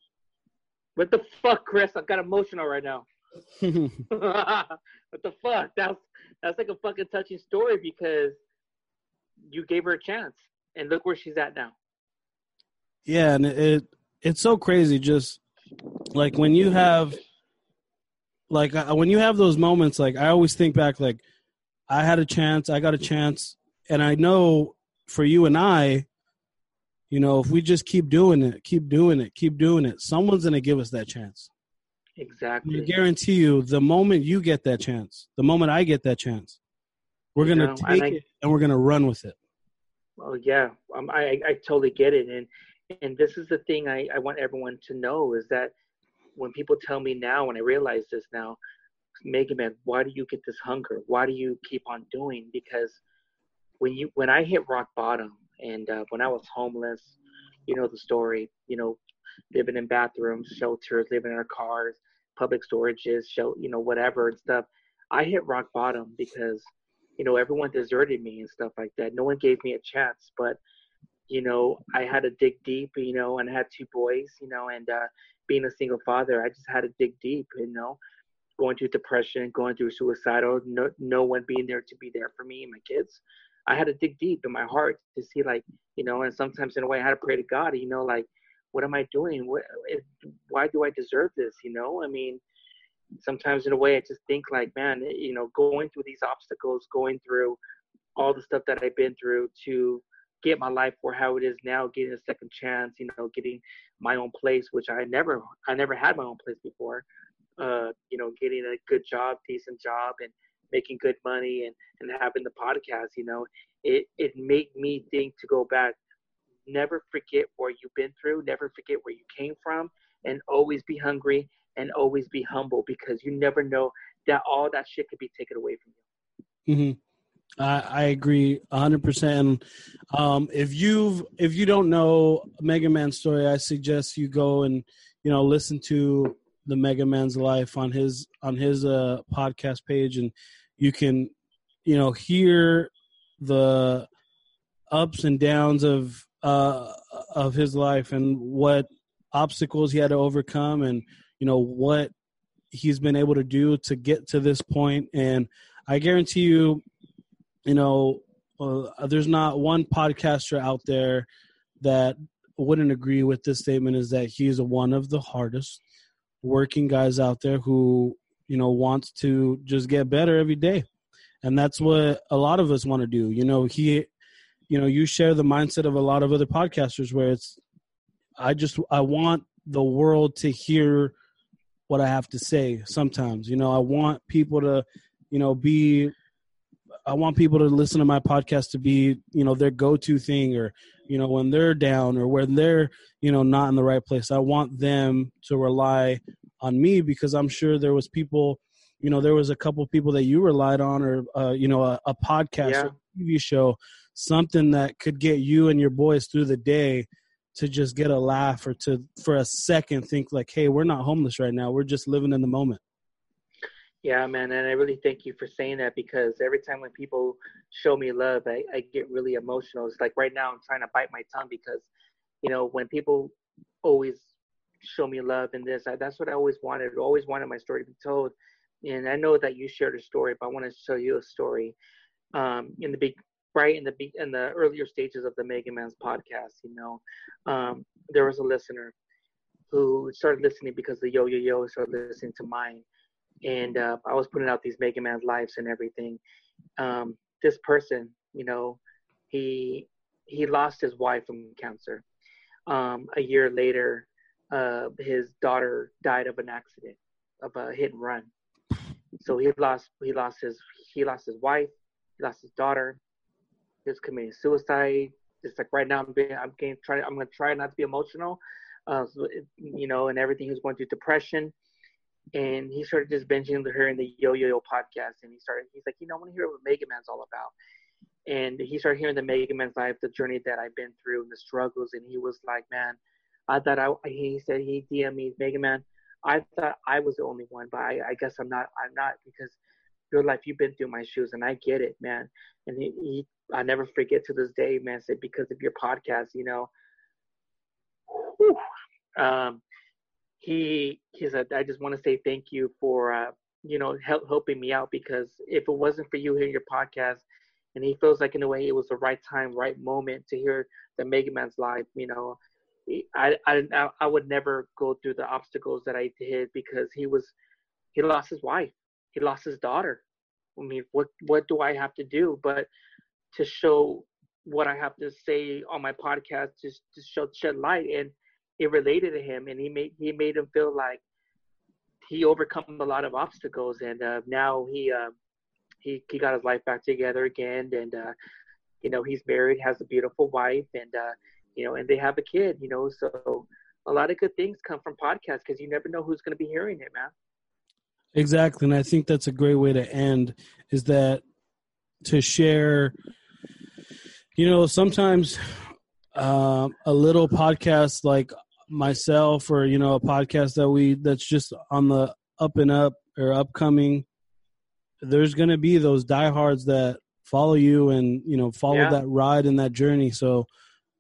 What the fuck, Chris? I got emotional right now. what the fuck? That's that's like a fucking touching story because you gave her a chance, and look where she's at now. Yeah, and it it's so crazy. Just like when you have, like when you have those moments, like I always think back, like I had a chance, I got a chance, and I know for you and I, you know, if we just keep doing it, keep doing it, keep doing it, someone's gonna give us that chance. Exactly. I guarantee you, the moment you get that chance, the moment I get that chance, we're gonna know, take I, it and we're gonna run with it. Well, yeah, um, I I totally get it, and and this is the thing I I want everyone to know is that when people tell me now, when I realize this now, Mega Man, why do you get this hunger? Why do you keep on doing? Because when you when I hit rock bottom and uh, when I was homeless, you know the story. You know, living in bathrooms, shelters, living in our cars, public storages, you know whatever and stuff. I hit rock bottom because you know everyone deserted me and stuff like that. No one gave me a chance, but you know I had to dig deep. You know, and I had two boys. You know, and uh, being a single father, I just had to dig deep. You know, going through depression, going through suicidal, no no one being there to be there for me and my kids. I had to dig deep in my heart to see like, you know, and sometimes in a way I had to pray to God, you know, like, what am I doing? What, why do I deserve this? You know, I mean, sometimes in a way I just think like, man, you know, going through these obstacles, going through all the stuff that I've been through to get my life for how it is now, getting a second chance, you know, getting my own place, which I never, I never had my own place before. Uh, you know, getting a good job, decent job, and making good money and, and having the podcast, you know, it, it made me think to go back. Never forget where you've been through, never forget where you came from, and always be hungry and always be humble because you never know that all that shit could be taken away from you. Mm-hmm. I, I agree hundred percent. Um, if you've if you don't know Mega Man's story, I suggest you go and you know listen to the Mega Man's life on his on his uh, podcast page, and you can you know hear the ups and downs of uh, of his life and what obstacles he had to overcome, and you know what he's been able to do to get to this point. And I guarantee you, you know, uh, there's not one podcaster out there that wouldn't agree with this statement is that he's one of the hardest working guys out there who you know wants to just get better every day. And that's what a lot of us want to do. You know he you know you share the mindset of a lot of other podcasters where it's i just i want the world to hear what i have to say sometimes. You know i want people to you know be I want people to listen to my podcast to be, you know, their go-to thing or, you know, when they're down or when they're, you know, not in the right place. I want them to rely on me because I'm sure there was people, you know, there was a couple people that you relied on or, uh, you know, a, a podcast yeah. or a TV show, something that could get you and your boys through the day to just get a laugh or to, for a second, think like, hey, we're not homeless right now. We're just living in the moment. Yeah, man, and I really thank you for saying that because every time when people show me love, I, I get really emotional. It's like right now I'm trying to bite my tongue because, you know, when people always show me love and this, I, that's what I always wanted. I always wanted my story to be told. And I know that you shared a story, but I want to show you a story. Um, in the big, right in the in the earlier stages of the Mega Man's podcast, you know, um, there was a listener who started listening because the Yo Yo Yo started listening to mine and uh, I was putting out these Mega Man's lives and everything. Um, this person, you know, he he lost his wife from cancer. Um, a year later, uh, his daughter died of an accident, of a hit and run. So he lost he lost his he lost his wife, he lost his daughter. He was committing suicide. Just like right now, I'm being, I'm getting try I'm gonna try not to be emotional, uh, so it, you know, and everything. He was going through depression and he started just binging her in the Yo Yo Yo podcast, and he started. He's like, you know, I want to hear what Mega Man's all about. And he started hearing the Mega Man's life, the journey that I've been through, and the struggles. And he was like, man, I thought I. He said he DM me Mega Man. I thought I was the only one, but I, I guess I'm not. I'm not because your life you've been through my shoes, and I get it, man. And he, he I never forget to this day, man. Said because of your podcast, you know. Whew, um, he he said, "I just want to say thank you for uh, you know help, helping me out because if it wasn't for you hearing your podcast." And he feels like in a way it was the right time, right moment to hear the Mega Man's live. You know, I, I I would never go through the obstacles that I did because he was he lost his wife, he lost his daughter. I mean, what what do I have to do but to show what I have to say on my podcast, just to show shed light, and it related to him, and he made he made him feel like he overcome a lot of obstacles, and uh, now he uh, he he got his life back together again, and uh, you know he's married, has a beautiful wife, and uh, you know, and they have a kid, you know, so a lot of good things come from podcasts because you never know who's going to be hearing it, man. Exactly, and I think that's a great way to end. Is that to share? You know, sometimes uh, a little podcast like myself, or you know, a podcast that we that's just on the up and up or upcoming. There's going to be those diehards that follow you and you know follow yeah. that ride and that journey. So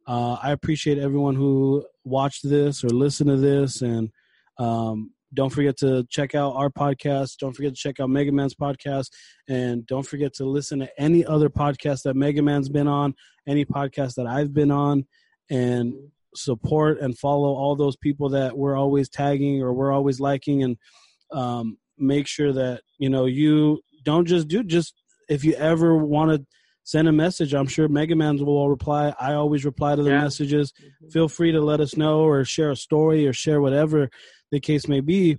uh, I appreciate everyone who watched this or listened to this, and um, don't forget to check out our podcast. Don't forget to check out Mega Man's podcast, and don't forget to listen to any other podcast that Mega Man's been on, any podcast that I've been on, and support and follow all those people that we're always tagging or we're always liking, and um, make sure that you know you don't just do just if you ever want to send a message. I'm sure Mega Man's will all reply. I always reply to the yeah. messages. Mm-hmm. Feel free to let us know or share a story or share whatever the case may be.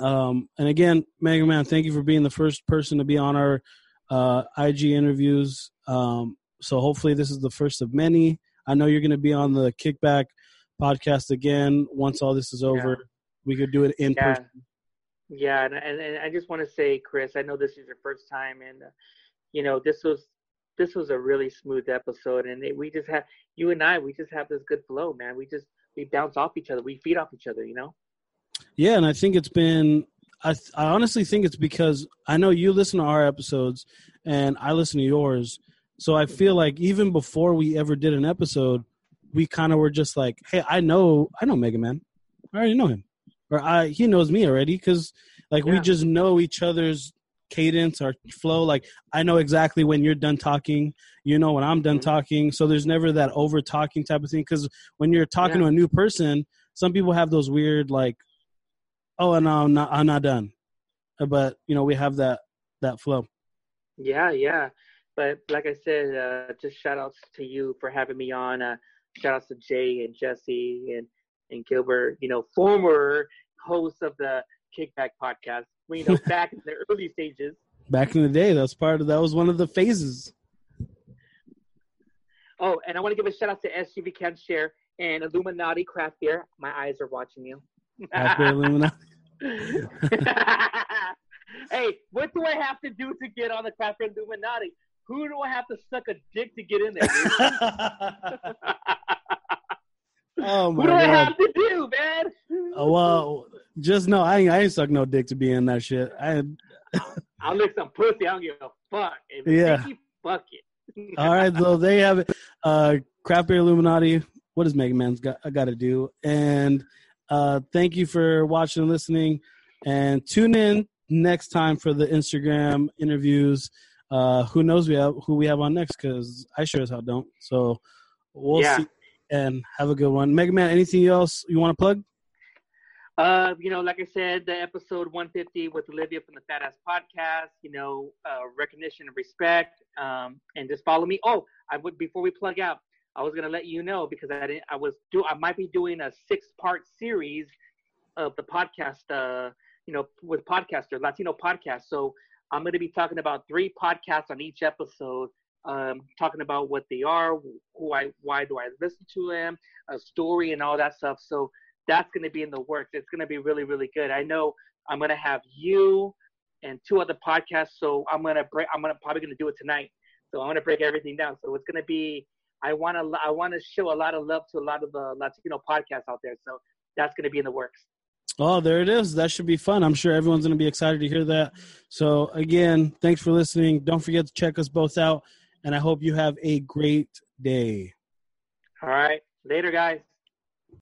Um, and again, Mega Man, thank you for being the first person to be on our uh, IG interviews. Um, so hopefully this is the first of many. I know you're going to be on the Kickback podcast again once all this is over. Yeah. We could do it in yeah. person. Yeah, and, and, and I just want to say, Chris, I know this is your first time, and uh, you know this was this was a really smooth episode, and it, we just have you and I, we just have this good flow, man. We just we bounce off each other, we feed off each other, you know. Yeah, and I think it's been. I I honestly think it's because I know you listen to our episodes, and I listen to yours. So I feel mm-hmm. like even before we ever did an episode, we kind of were just like, "Hey, I know, I know Mega Man. I already know him, or I he knows me already." Because like yeah. we just know each other's cadence or flow. Like I know exactly when you're done talking, you know when I'm done mm-hmm. talking. So there's never that over talking type of thing. Because when you're talking yeah. to a new person, some people have those weird like, oh no, I'm not, I'm not done. But you know we have that that flow. Yeah, yeah. But like I said, uh, just shout outs to you for having me on. Uh, shout outs to Jay and Jesse and and Gilbert. You know, former hosts of the Kickback podcast you know, back in the early stages. Back in the day, that was part of that was one of the phases. Oh, and I want to give a shout out to SGV Can Share and Illuminati Craft Beer. My eyes are watching you. Craft Beer Illuminati. hey, what do I have to do to get on the Craft Beer Illuminati? Who do I have to suck a dick to get in there? Oh my what do God. I have to do, man? Oh, well, just know I ain't, I ain't suck no dick to be in that shit. I I'll lick some pussy. I don't give a fuck. If yeah. Sticky, fuck it. All right, so they have it. Uh, Craft Beer Illuminati. What does Mega Man's got? I got to do. And uh, thank you for watching and listening. And tune in next time for the Instagram interviews. Uh, who knows we have who we have on next? Because I sure as hell don't. So we'll yeah. see and have a good one. Mega Man, anything else you want to plug? Uh, you know, like I said, the episode 150 with Olivia from the Fat Ass Podcast. You know, uh, recognition and respect, um, and just follow me. Oh, I would before we plug out, I was gonna let you know because I didn't. I was do. I might be doing a six part series of the podcast. Uh, you know, with podcaster Latino podcast. So I'm gonna be talking about three podcasts on each episode um, talking about what they are, who I, why do I listen to them, a story and all that stuff. So that's going to be in the works. It's going to be really, really good. I know I'm going to have you and two other podcasts. So I'm going to break, I'm going to probably going to do it tonight. So I'm going to break everything down. So it's going to be, I want to, I want to show a lot of love to a lot of the Latino podcasts out there. So that's going to be in the works. Oh, there it is. That should be fun. I'm sure everyone's going to be excited to hear that. So, again, thanks for listening. Don't forget to check us both out and I hope you have a great day. All right. Later, guys.